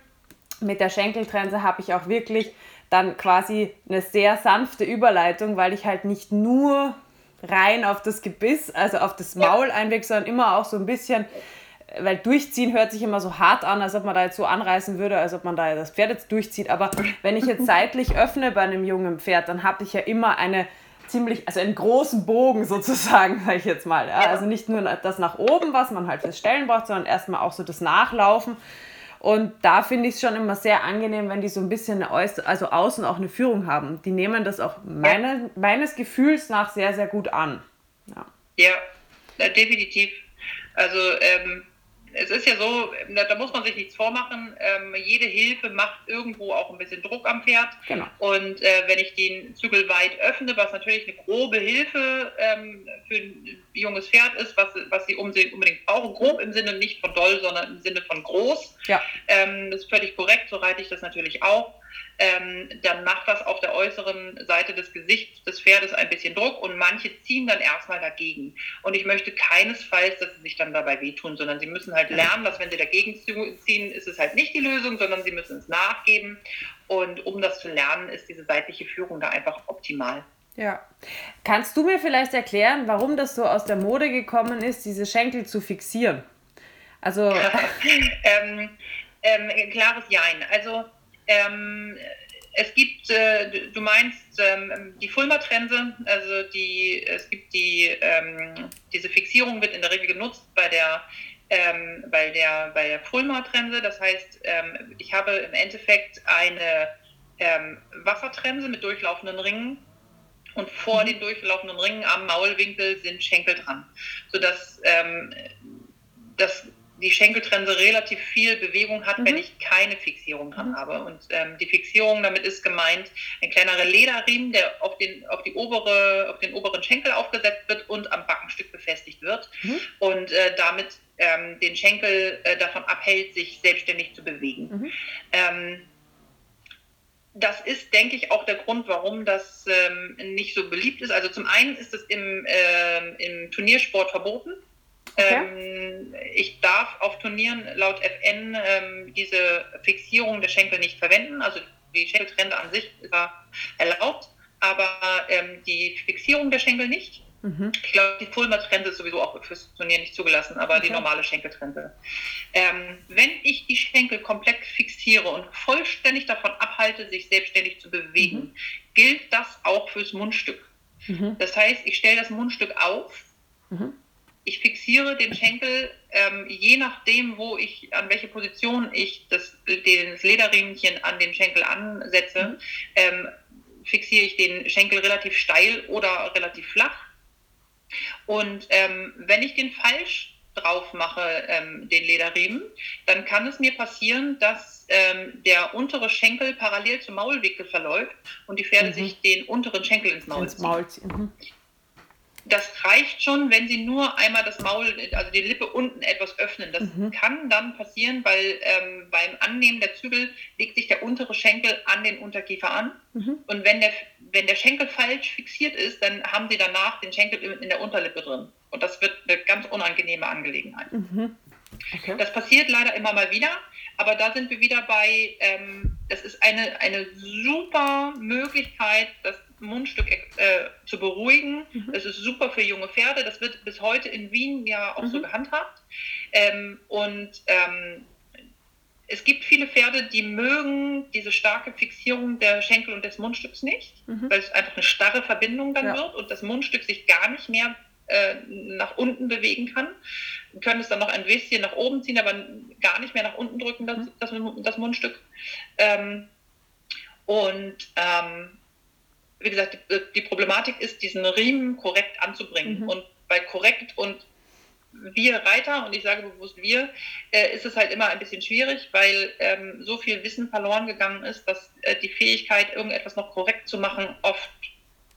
mit der Schenkeltrense habe ich auch wirklich dann quasi eine sehr sanfte Überleitung, weil ich halt nicht nur rein auf das Gebiss, also auf das Maul einweg, sondern immer auch so ein bisschen weil durchziehen hört sich immer so hart an, als ob man da jetzt so anreißen würde, als ob man da das Pferd jetzt durchzieht. Aber wenn ich jetzt seitlich öffne bei einem jungen Pferd, dann habe ich ja immer eine ziemlich, also einen großen Bogen sozusagen, sage ich jetzt mal. Ja? Also nicht nur das nach oben, was man halt fürs Stellen braucht, sondern erstmal auch so das Nachlaufen. Und da finde ich es schon immer sehr angenehm, wenn die so ein bisschen also außen auch eine Führung haben. Die nehmen das auch meine, meines Gefühls nach sehr, sehr gut an. Ja, ja definitiv. Also ähm, es ist ja so, da muss man sich nichts vormachen. Ähm, jede Hilfe macht irgendwo auch ein bisschen Druck am Pferd. Genau. Und äh, wenn ich den Zügel weit öffne, was natürlich eine grobe Hilfe ähm, für ein junges Pferd ist, was, was sie unbedingt brauchen, grob im Sinne nicht von doll, sondern im Sinne von groß. Ja. Ähm, das ist völlig korrekt, so reite ich das natürlich auch ähm, dann macht das auf der äußeren Seite des Gesichts des Pferdes ein bisschen Druck und manche ziehen dann erstmal dagegen. Und ich möchte keinesfalls, dass sie sich dann dabei wehtun, sondern sie müssen halt lernen, dass wenn sie dagegen ziehen, ist es halt nicht die Lösung, sondern sie müssen es nachgeben. Und um das zu lernen, ist diese seitliche Führung da einfach optimal. Ja. Kannst du mir vielleicht erklären, warum das so aus der Mode gekommen ist, diese Schenkel zu fixieren? Also. ähm, ähm, klares Jein. Also ähm, es gibt, äh, du meinst ähm, die Fulmer-Trense, also die, es gibt die, ähm, diese Fixierung wird in der Regel genutzt bei der, ähm, bei der, bei der Fulmer-Trense. Das heißt, ähm, ich habe im Endeffekt eine ähm, Wassertrense mit durchlaufenden Ringen und vor mhm. den durchlaufenden Ringen am Maulwinkel sind Schenkel dran, sodass das die Schenkeltrense relativ viel Bewegung hat, mhm. wenn ich keine Fixierung dran mhm. habe. Und ähm, die Fixierung, damit ist gemeint ein kleinerer Lederriemen, der auf den, auf die obere, auf den oberen Schenkel aufgesetzt wird und am Backenstück befestigt wird mhm. und äh, damit ähm, den Schenkel äh, davon abhält, sich selbstständig zu bewegen. Mhm. Ähm, das ist, denke ich, auch der Grund, warum das ähm, nicht so beliebt ist. Also zum einen ist es im, äh, im Turniersport verboten. Ähm, ich darf auf Turnieren laut FN ähm, diese Fixierung der Schenkel nicht verwenden. Also die Schenkeltrände an sich ist erlaubt, aber ähm, die Fixierung der Schenkel nicht. Mhm. Ich glaube, die Fulmer-Trände ist sowieso auch fürs Turnier nicht zugelassen, aber okay. die normale Schenkeltrände. Ähm, wenn ich die Schenkel komplett fixiere und vollständig davon abhalte, sich selbstständig zu bewegen, mhm. gilt das auch fürs Mundstück. Mhm. Das heißt, ich stelle das Mundstück auf, mhm ich fixiere den Schenkel ähm, je nachdem, wo ich, an welche Position ich das, das Lederriemchen an den Schenkel ansetze, mhm. ähm, fixiere ich den Schenkel relativ steil oder relativ flach. Und ähm, wenn ich den falsch drauf mache, ähm, den Lederriemen, dann kann es mir passieren, dass ähm, der untere Schenkel parallel zum Maulwickel verläuft und die Pferde mhm. sich den unteren Schenkel ins Maul ziehen. Maul ziehen. Mhm das reicht schon, wenn sie nur einmal das Maul, also die Lippe unten etwas öffnen. Das mhm. kann dann passieren, weil ähm, beim Annehmen der Zügel legt sich der untere Schenkel an den Unterkiefer an. Mhm. Und wenn der, wenn der Schenkel falsch fixiert ist, dann haben sie danach den Schenkel in der Unterlippe drin. Und das wird eine ganz unangenehme Angelegenheit. Mhm. Okay. Das passiert leider immer mal wieder, aber da sind wir wieder bei, ähm, das ist eine, eine super Möglichkeit, das Mundstück äh, zu beruhigen. Mhm. Das ist super für junge Pferde. Das wird bis heute in Wien ja auch mhm. so gehandhabt. Ähm, und ähm, es gibt viele Pferde, die mögen diese starke Fixierung der Schenkel und des Mundstücks nicht, mhm. weil es einfach eine starre Verbindung dann ja. wird und das Mundstück sich gar nicht mehr äh, nach unten bewegen kann. Wir können es dann noch ein bisschen nach oben ziehen, aber gar nicht mehr nach unten drücken, das, mhm. das, das Mundstück. Ähm, und ähm, wie gesagt, die, die, Problematik ist, diesen Riemen korrekt anzubringen. Mhm. Und bei korrekt und wir Reiter, und ich sage bewusst wir, äh, ist es halt immer ein bisschen schwierig, weil ähm, so viel Wissen verloren gegangen ist, dass äh, die Fähigkeit, irgendetwas noch korrekt zu machen, oft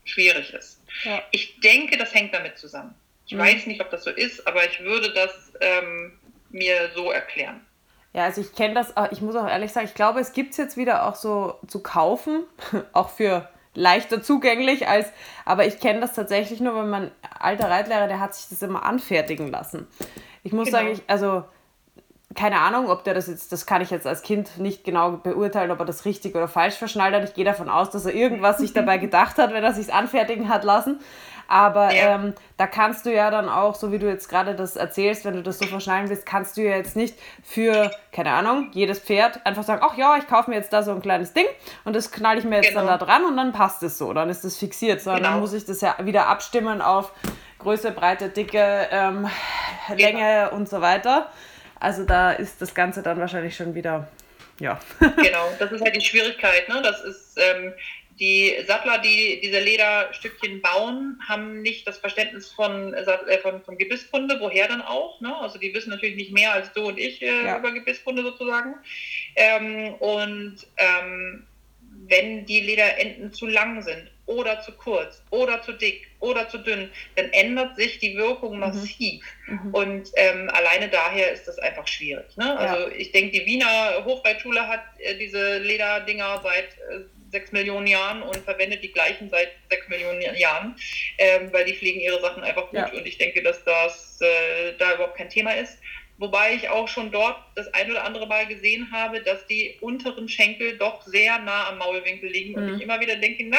schwierig ist. Ja. Ich denke, das hängt damit zusammen. Ich mhm. weiß nicht, ob das so ist, aber ich würde das ähm, mir so erklären. Ja, also ich kenne das, ich muss auch ehrlich sagen, ich glaube, es gibt es jetzt wieder auch so zu kaufen, auch für leichter zugänglich als, aber ich kenne das tatsächlich nur, wenn mein alter Reitlehrer, der hat sich das immer anfertigen lassen. Ich muss genau. sagen, ich, also keine Ahnung, ob der das jetzt, das kann ich jetzt als Kind nicht genau beurteilen, ob er das richtig oder falsch verschnallt hat. Ich gehe davon aus, dass er irgendwas sich dabei gedacht hat, wenn er sich anfertigen hat lassen. Aber ja. ähm, da kannst du ja dann auch, so wie du jetzt gerade das erzählst, wenn du das so verschnallen willst, kannst du ja jetzt nicht für, keine Ahnung, jedes Pferd einfach sagen, ach ja, ich kaufe mir jetzt da so ein kleines Ding und das knall ich mir jetzt genau. dann da dran und dann passt es so, dann ist das fixiert. Sondern genau. dann muss ich das ja wieder abstimmen auf Größe, Breite, Dicke, ähm, genau. Länge und so weiter. Also da ist das Ganze dann wahrscheinlich schon wieder, ja. genau, das ist halt die Schwierigkeit. Ne? Das ist, ähm, die Sattler, die diese Lederstückchen bauen, haben nicht das Verständnis von, äh, von, von Gebisskunde, woher dann auch. Ne? Also die wissen natürlich nicht mehr als du und ich äh, ja. über Gebisskunde sozusagen. Ähm, und ähm, wenn die Lederenden zu lang sind oder zu kurz oder zu dick oder zu dünn, dann ändert sich die Wirkung mhm. massiv. Mhm. Und ähm, alleine daher ist das einfach schwierig. Ne? Also ja. ich denke, die Wiener Hochreitschule hat äh, diese Lederdinger seit äh, sechs Millionen Jahren und verwendet die gleichen seit sechs Millionen Jahren, ähm, weil die pflegen ihre Sachen einfach gut ja. und ich denke, dass das äh, da überhaupt kein Thema ist. Wobei ich auch schon dort das ein oder andere Mal gesehen habe, dass die unteren Schenkel doch sehr nah am Maulwinkel liegen mhm. und ich immer wieder denke, na,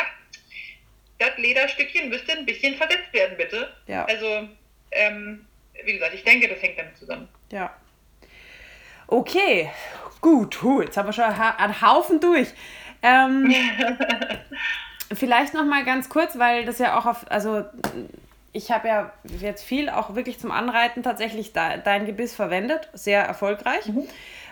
das Lederstückchen müsste ein bisschen versetzt werden, bitte. Ja. Also, ähm, wie gesagt, ich denke, das hängt damit zusammen. Ja. Okay, gut, jetzt haben wir schon einen Haufen durch. Ähm, vielleicht noch mal ganz kurz, weil das ja auch auf, also ich habe ja jetzt viel auch wirklich zum Anreiten tatsächlich da, dein Gebiss verwendet, sehr erfolgreich. Mhm.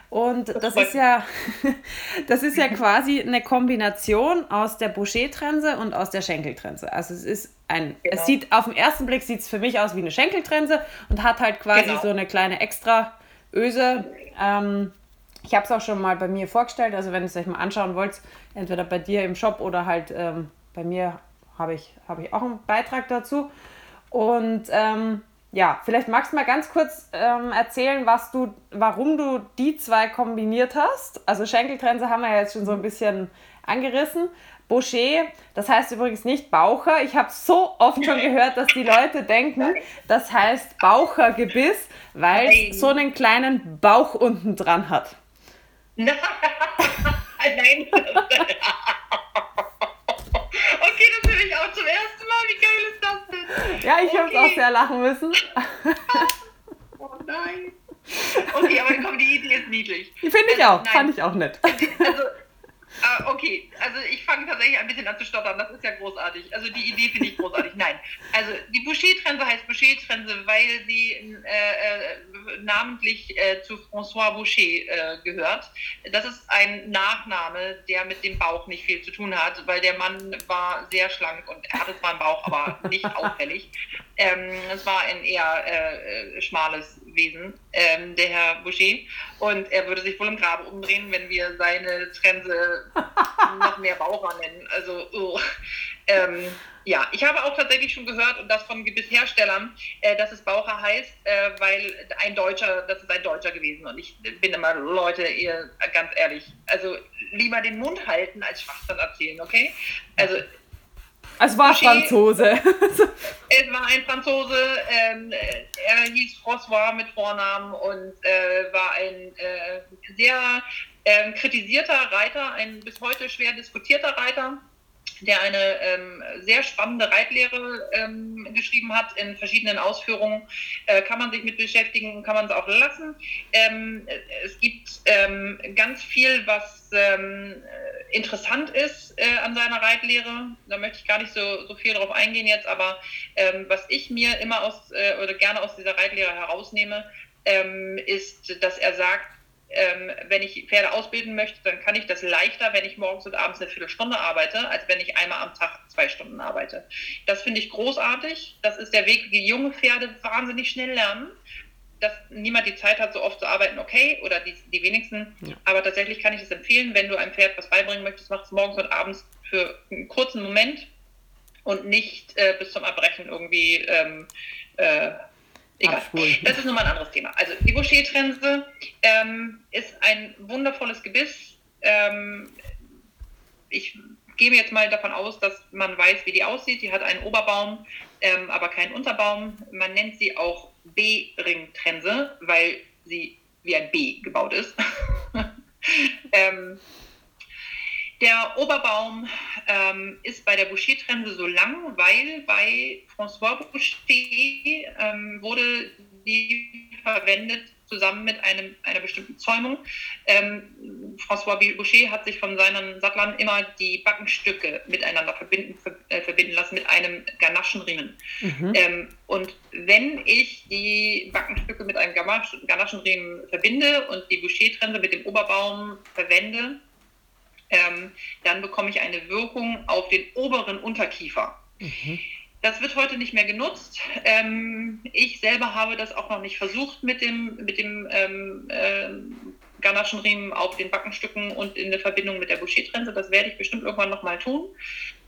Und das, ist ja, das ist ja quasi eine Kombination aus der Boucher-Trense und aus der Schenkeltrense. Also es ist ein, genau. es sieht auf den ersten Blick sieht es für mich aus wie eine Schenkeltrense und hat halt quasi genau. so eine kleine extra Öse. Ähm, ich habe es auch schon mal bei mir vorgestellt, also wenn ihr es euch mal anschauen wollt, entweder bei dir im Shop oder halt ähm, bei mir habe ich, hab ich auch einen Beitrag dazu. Und ähm, ja, vielleicht magst du mal ganz kurz ähm, erzählen, was du, warum du die zwei kombiniert hast. Also Schenkeltrense haben wir ja jetzt schon so ein bisschen angerissen. Boucher, das heißt übrigens nicht Baucher. Ich habe so oft schon gehört, dass die Leute denken, das heißt Bauchergebiss, weil es so einen kleinen Bauch unten dran hat. Nein. okay, das höre ich auch zum ersten Mal. Wie geil ist das denn? Ja, ich okay. habe auch sehr lachen müssen. oh nein. Okay, aber komm, die Idee ist niedlich. Die finde ich also, auch. Nein. Fand ich auch nett. Also, Uh, okay, also ich fange tatsächlich ein bisschen an zu stottern, das ist ja großartig. Also die Idee finde ich großartig. Nein, also die Boucher-Trense heißt Boucher-Trense, weil sie äh, äh, namentlich äh, zu François Boucher äh, gehört. Das ist ein Nachname, der mit dem Bauch nicht viel zu tun hat, weil der Mann war sehr schlank und er hatte zwar einen Bauch, aber nicht auffällig. Ähm, es war ein eher äh, äh, schmales Wesen, ähm, der Herr Boucher. Und er würde sich wohl im Grabe umdrehen, wenn wir seine Trense noch mehr Baucher nennen. Also, oh. ähm, ja, ich habe auch tatsächlich schon gehört, und das von Gebissherstellern, äh, dass es Baucher heißt, äh, weil ein Deutscher, das ist ein Deutscher gewesen. Und ich bin immer, Leute, ihr, ganz ehrlich, also lieber den Mund halten, als Schwachsinn erzählen, okay? Also, es war Boucher, Franzose. es war ein Franzose. Ähm, er hieß François mit Vornamen und äh, war ein äh, sehr äh, kritisierter Reiter, ein bis heute schwer diskutierter Reiter. Der eine ähm, sehr spannende Reitlehre ähm, geschrieben hat in verschiedenen Ausführungen. Äh, kann man sich mit beschäftigen, kann man es auch lassen. Ähm, es gibt ähm, ganz viel, was ähm, interessant ist äh, an seiner Reitlehre. Da möchte ich gar nicht so, so viel drauf eingehen jetzt, aber ähm, was ich mir immer aus äh, oder gerne aus dieser Reitlehre herausnehme, ist, dass er sagt, ähm, wenn ich Pferde ausbilden möchte, dann kann ich das leichter, wenn ich morgens und abends eine Viertelstunde arbeite, als wenn ich einmal am Tag zwei Stunden arbeite. Das finde ich großartig. Das ist der Weg, wie junge Pferde wahnsinnig schnell lernen. Dass niemand die Zeit hat, so oft zu arbeiten, okay, oder die, die wenigsten. Ja. Aber tatsächlich kann ich es empfehlen, wenn du einem Pferd was beibringen möchtest, mach es morgens und abends für einen kurzen Moment und nicht äh, bis zum Erbrechen irgendwie ähm, äh, Egal. Das ist nochmal ein anderes Thema. Also die Boucher-Trense ähm, ist ein wundervolles Gebiss. Ähm, ich gehe jetzt mal davon aus, dass man weiß, wie die aussieht. Die hat einen Oberbaum, ähm, aber keinen Unterbaum. Man nennt sie auch B-Ring-Trense, weil sie wie ein B gebaut ist. der Oberbaum ähm, ist bei der Boucher-Trense so lang, weil bei François Boucher ähm, wurde die verwendet zusammen mit einem, einer bestimmten Zäumung. Ähm, François Boucher hat sich von seinen Sattlern immer die Backenstücke miteinander verbinden, äh, verbinden lassen mit einem Ganaschenriemen. Mhm. Ähm, und wenn ich die Backenstücke mit einem Ganaschenriemen verbinde und die Boucher-Trense mit dem Oberbaum verwende, ähm, dann bekomme ich eine Wirkung auf den oberen Unterkiefer. Mhm. Das wird heute nicht mehr genutzt. Ähm, ich selber habe das auch noch nicht versucht mit dem, mit dem ähm, äh, Ganaschenriemen auf den Backenstücken und in der Verbindung mit der Boucher-Trense. Das werde ich bestimmt irgendwann nochmal tun.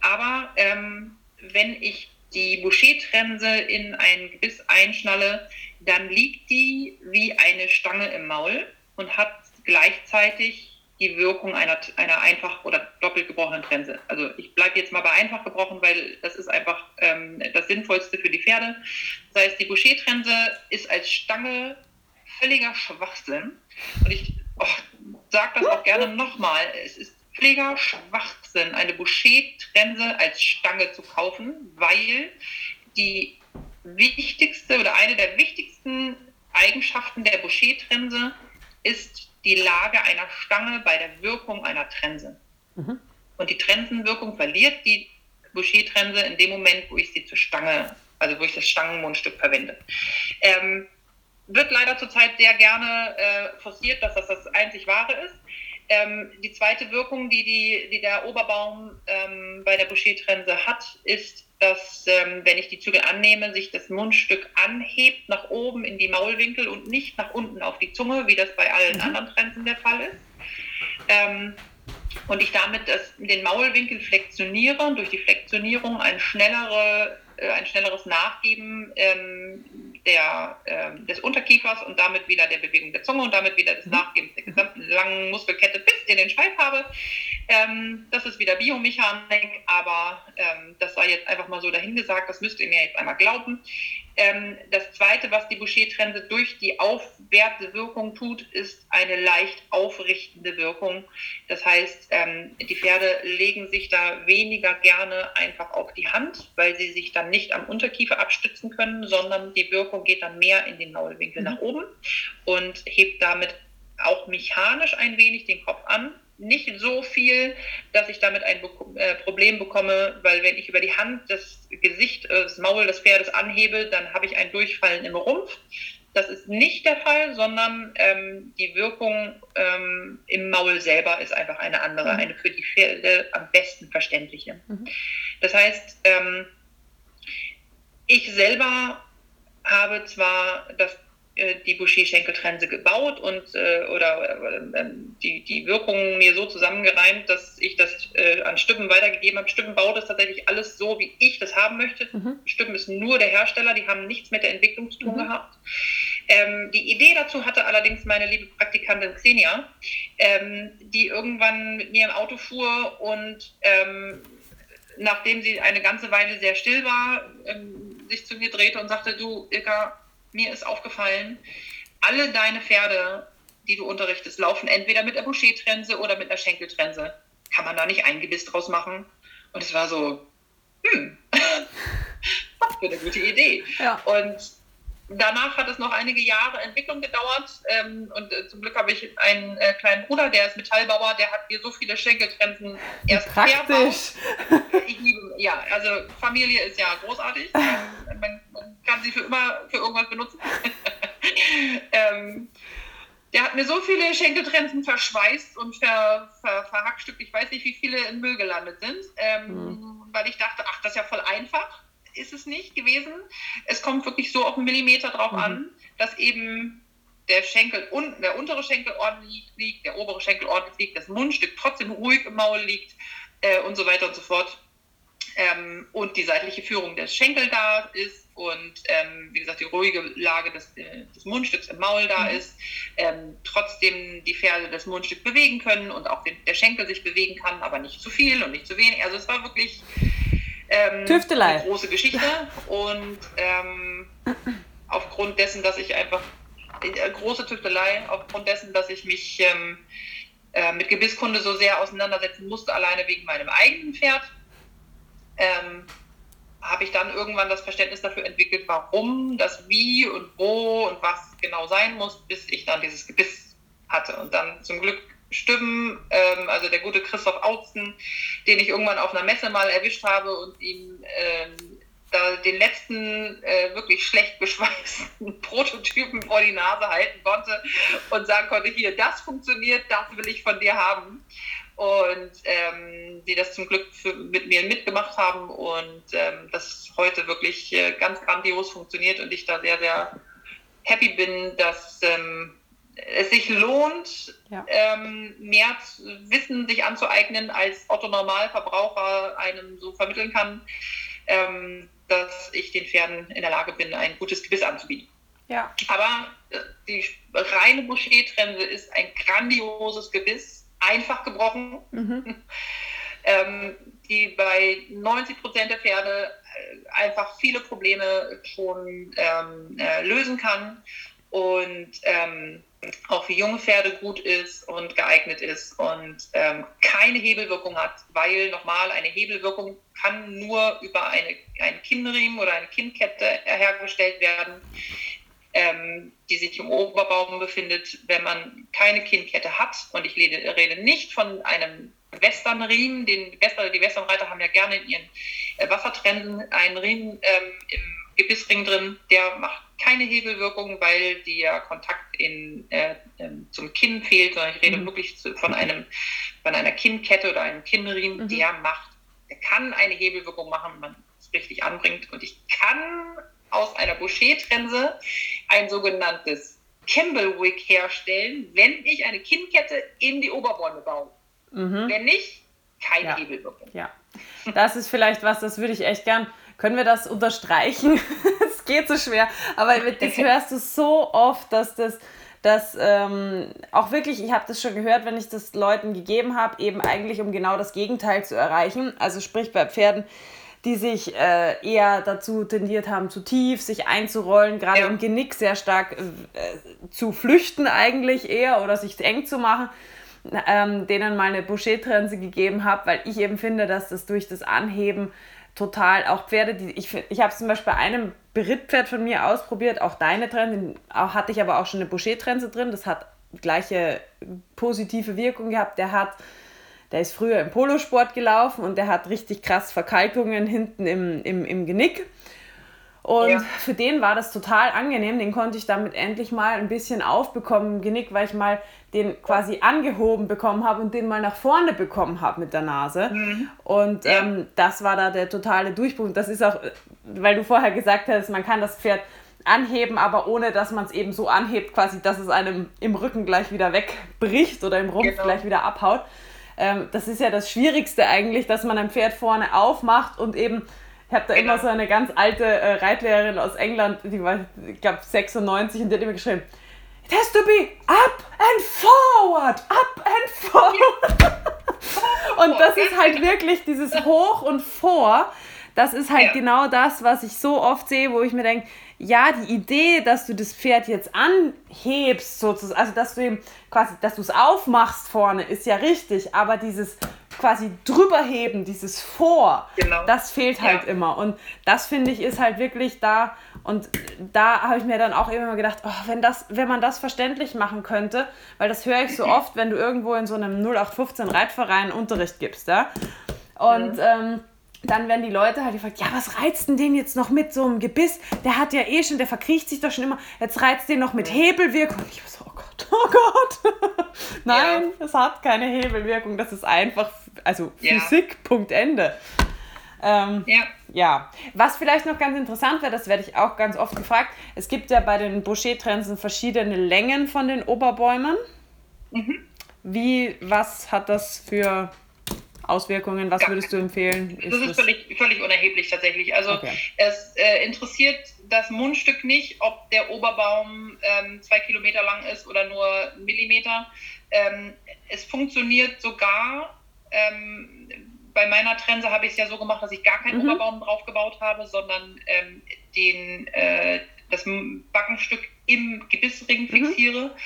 Aber ähm, wenn ich die Boucher-Trense in ein Gebiss einschnalle, dann liegt die wie eine Stange im Maul und hat gleichzeitig die Wirkung einer, einer einfach oder doppelt gebrochenen Trense. Also ich bleibe jetzt mal bei einfach gebrochen, weil das ist einfach ähm, das Sinnvollste für die Pferde. Das heißt, die Boucher-Trense ist als Stange völliger Schwachsinn. Und ich oh, sage das auch gerne nochmal. Es ist völliger Schwachsinn, eine Boucher-Trense als Stange zu kaufen, weil die wichtigste oder eine der wichtigsten Eigenschaften der Boucher-Trense ist die Lage einer Stange bei der Wirkung einer Trense. Mhm. Und die Trensenwirkung verliert die Boucher-Trense in dem Moment, wo ich sie zur Stange, also wo ich das Stangenmundstück verwende. Ähm, wird leider zurzeit sehr gerne äh, forciert, dass das das einzig wahre ist. Ähm, die zweite Wirkung, die, die, die der Oberbaum ähm, bei der Boucher-Trense hat, ist, dass, ähm, wenn ich die Zügel annehme, sich das Mundstück anhebt nach oben in die Maulwinkel und nicht nach unten auf die Zunge, wie das bei allen mhm. anderen Trensen der Fall ist. Ähm, und ich damit das, den Maulwinkel flexioniere und durch die Flexionierung ein, schnellere, äh, ein schnelleres Nachgeben ähm, der, äh, des Unterkiefers und damit wieder der Bewegung der Zunge und damit wieder des mhm. Nachgebens der gesamten langen Muskelkette bis in den Schweif habe. Ähm, das ist wieder Biomechanik, aber ähm, das sei jetzt einfach mal so dahingesagt, das müsst ihr mir jetzt einmal glauben. Ähm, das Zweite, was die Boucher-Trense durch die aufwärtende Wirkung tut, ist eine leicht aufrichtende Wirkung. Das heißt, ähm, die Pferde legen sich da weniger gerne einfach auf die Hand, weil sie sich dann nicht am Unterkiefer abstützen können, sondern die Wirkung geht dann mehr in den Maulwinkel mhm. nach oben und hebt damit auch mechanisch ein wenig den Kopf an nicht so viel, dass ich damit ein äh, Problem bekomme, weil wenn ich über die Hand das Gesicht, äh, das Maul des Pferdes anhebe, dann habe ich ein Durchfallen im Rumpf. Das ist nicht der Fall, sondern ähm, die Wirkung ähm, im Maul selber ist einfach eine andere, mhm. eine für die Pferde am besten verständliche. Mhm. Das heißt, ähm, ich selber habe zwar das die Boucher-Schenkeltrense gebaut und äh, oder äh, die, die Wirkung mir so zusammengereimt, dass ich das äh, an Stüppen weitergegeben habe. Stüppen baut es tatsächlich alles so, wie ich das haben möchte. Mhm. Stüppen ist nur der Hersteller, die haben nichts mit der Entwicklung zu tun mhm. gehabt. Ähm, die Idee dazu hatte allerdings meine liebe Praktikantin Xenia, ähm, die irgendwann mit mir im Auto fuhr und ähm, nachdem sie eine ganze Weile sehr still war, ähm, sich zu mir drehte und sagte, du Ilka, mir ist aufgefallen, alle deine Pferde, die du unterrichtest, laufen entweder mit der Boucher-Trense oder mit einer Schenkeltrense. Kann man da nicht ein Gebiss draus machen? Und es war so, hm, was für eine gute Idee. Ja. Und danach hat es noch einige Jahre Entwicklung gedauert ähm, und äh, zum Glück habe ich einen äh, kleinen Bruder, der ist Metallbauer, der hat mir so viele Schenkelgrenzen erst Praktisch. Ich liebe, ja, also Familie ist ja großartig. Ähm, man, kann sie für immer für irgendwas benutzen. ähm, der hat mir so viele Schenkelgrenzen verschweißt und ver, ver, verhackstückt, ich weiß nicht, wie viele im Müll gelandet sind, mhm. weil ich dachte, ach, das ist ja voll einfach ist es nicht gewesen. Es kommt wirklich so auf einen Millimeter drauf mhm. an, dass eben der Schenkel unten, der untere Schenkel ordentlich liegt, der obere Schenkel ordentlich liegt, das Mundstück trotzdem ruhig im Maul liegt äh, und so weiter und so fort. Ähm, und die seitliche Führung des Schenkel da ist und ähm, wie gesagt die ruhige Lage des, äh, des Mundstücks im Maul da mhm. ist, ähm, trotzdem die Pferde das Mundstück bewegen können und auch den, der Schenkel sich bewegen kann, aber nicht zu viel und nicht zu wenig. Also es war wirklich ähm, Tüftelei. Eine große Geschichte und ähm, aufgrund dessen, dass ich einfach äh, große Tüftelei, aufgrund dessen, dass ich mich ähm, äh, mit Gebisskunde so sehr auseinandersetzen musste, alleine wegen meinem eigenen Pferd, ähm, habe ich dann irgendwann das Verständnis dafür entwickelt, warum, das Wie und wo und was genau sein muss, bis ich dann dieses Gebiss hatte. Und dann zum Glück Stimmen, ähm, also der gute Christoph Autzen, den ich irgendwann auf einer Messe mal erwischt habe und ihm ähm, da den letzten äh, wirklich schlecht geschweißten Prototypen vor die Nase halten konnte und sagen konnte, hier, das funktioniert, das will ich von dir haben. Und ähm, die das zum Glück für, mit mir mitgemacht haben und ähm, das heute wirklich äh, ganz grandios funktioniert und ich da sehr, sehr happy bin, dass ähm, es sich lohnt, ja. ähm, mehr Wissen sich anzueignen, als Otto Normalverbraucher einem so vermitteln kann, ähm, dass ich den Pferden in der Lage bin, ein gutes Gebiss anzubieten. Ja. Aber äh, die reine Boucher-Trense ist ein grandioses Gebiss, einfach gebrochen, mhm. ähm, die bei 90 Prozent der Pferde äh, einfach viele Probleme schon ähm, äh, lösen kann und ähm, auch für junge Pferde gut ist und geeignet ist und ähm, keine Hebelwirkung hat, weil nochmal eine Hebelwirkung kann nur über eine, einen Kinnriemen oder eine Kinnkette hergestellt werden, ähm, die sich im Oberbaum befindet, wenn man keine Kinnkette hat. Und ich rede, rede nicht von einem Westernriemen, den Western, die Westernreiter haben ja gerne in ihren äh, Wassertrennen einen Riemen ähm, im Gebissring drin, der macht keine Hebelwirkung, weil der Kontakt in, äh, ähm, zum Kinn fehlt, sondern ich rede mhm. wirklich von, einem, von einer Kinnkette oder einem Kinnriemen, mhm. der macht, der kann eine Hebelwirkung machen, wenn man es richtig anbringt. Und ich kann aus einer Boucher-Trense ein sogenanntes Campbell-Wig herstellen, wenn ich eine Kinnkette in die Oberbäume baue. Mhm. Wenn nicht, keine ja. Hebelwirkung. Ja, das ist vielleicht was, das würde ich echt gern. Können wir das unterstreichen? Es geht so schwer, aber das hörst du so oft, dass das dass ähm, auch wirklich, ich habe das schon gehört, wenn ich das Leuten gegeben habe, eben eigentlich um genau das Gegenteil zu erreichen. Also sprich bei Pferden, die sich äh, eher dazu tendiert haben, zu tief sich einzurollen, gerade ja. im Genick sehr stark äh, zu flüchten eigentlich eher oder sich eng zu machen ähm, denen mal eine Boucher-Trense gegeben habe, weil ich eben finde, dass das durch das Anheben total auch Pferde, die ich ich habe zum Beispiel bei einem Berittpferd von mir ausprobiert, auch deine Trense, auch, hatte ich aber auch schon eine Boucher-Trense drin, das hat gleiche positive Wirkung gehabt. Der hat, der ist früher im Polosport gelaufen und der hat richtig krass Verkalkungen hinten im, im, im Genick. Und ja. für den war das total angenehm. Den konnte ich damit endlich mal ein bisschen aufbekommen im Genick, weil ich mal den quasi angehoben bekommen habe und den mal nach vorne bekommen habe mit der Nase. Mhm. Und ja. ähm, das war da der totale Durchbruch. Das ist auch, weil du vorher gesagt hast, man kann das Pferd anheben, aber ohne dass man es eben so anhebt, quasi, dass es einem im Rücken gleich wieder wegbricht oder im Rumpf genau. gleich wieder abhaut. Ähm, das ist ja das Schwierigste eigentlich, dass man ein Pferd vorne aufmacht und eben ich habe da genau. immer so eine ganz alte äh, Reitlehrerin aus England, die war, ich glaube, 96 und die hat immer geschrieben, It has to be up and forward, up and forward. und das ist halt wirklich dieses Hoch und Vor. Das ist halt ja. genau das, was ich so oft sehe, wo ich mir denke, ja, die Idee, dass du das Pferd jetzt anhebst, sozusagen, also dass du ihm quasi, dass du es aufmachst vorne, ist ja richtig, aber dieses quasi drüber heben, dieses Vor, Genau. das fehlt halt Ja. immer. Und das finde ich ist halt wirklich da. Und da habe ich mir dann auch immer gedacht, oh, wenn, das, wenn man das verständlich machen könnte, weil das höre ich so oft, wenn du irgendwo in so einem 0815 Reitverein Unterricht gibst, ja. Und ähm, dann werden die Leute halt gefragt, ja, was reizt denn den jetzt noch mit so einem Gebiss? Der hat ja eh schon, der verkriecht sich doch schon immer. Jetzt reizt den noch mit Hebelwirkung. Ich war so, oh Gott, oh Gott. Nein, es hat keine Hebelwirkung. Das ist einfach, also Ja. Physik, Punkt, Ende. Ähm, Ja. ja, was vielleicht noch ganz interessant wäre, das werde ich auch ganz oft gefragt. Es gibt ja bei den Boucher-Trensen verschiedene Längen von den Oberbäumen. Mhm. Wie, was hat das für Auswirkungen? Was würdest du empfehlen? Das ist völlig, völlig unerheblich tatsächlich. Also Okay. es äh, interessiert das Mundstück nicht, ob der Oberbaum ähm, zwei Kilometer lang ist oder nur einen Millimeter. Ähm, es funktioniert sogar. Ähm, bei meiner Trense habe ich es ja so gemacht, dass ich gar keinen Mhm. Oberbaum drauf gebaut habe, sondern ähm, den, äh, das Backenstück im Gebissring Mhm. fixiere.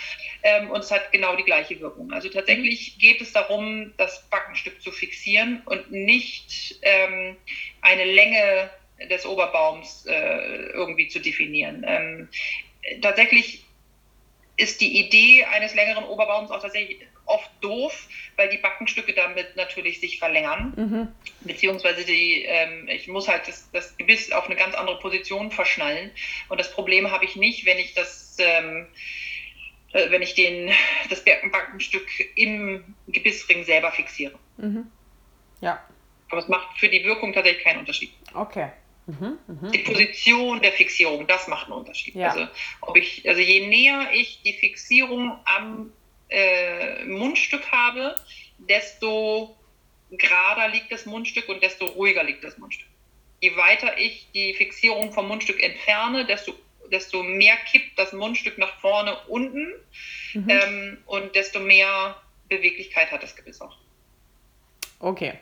Ähm, und es hat genau die gleiche Wirkung. Also tatsächlich geht es darum, das Backenstück zu fixieren und nicht ähm, eine Länge des Oberbaums äh, irgendwie zu definieren. Ähm, tatsächlich ist die Idee eines längeren Oberbaums auch tatsächlich oft doof, weil die Backenstücke damit natürlich sich verlängern Mhm. beziehungsweise die, ähm, ich muss halt das, das Gebiss auf eine ganz andere Position verschnallen. Und das Problem habe ich nicht, wenn ich das, ähm, äh, wenn ich den, das Backenstück im Gebissring selber fixiere. Mhm. Ja, Aber es macht für die Wirkung tatsächlich keinen Unterschied. okay. Mhm. Mhm. Die Position der Fixierung, das macht einen Unterschied. Ja. Also, ob ich, also je näher ich die Fixierung am äh, Mundstück habe, desto gerader liegt das Mundstück und desto ruhiger liegt das Mundstück. Je weiter ich die Fixierung vom Mundstück entferne, desto, desto mehr kippt das Mundstück nach vorne unten Mhm. ähm, und desto mehr Beweglichkeit hat das Gebiss auch. Okay.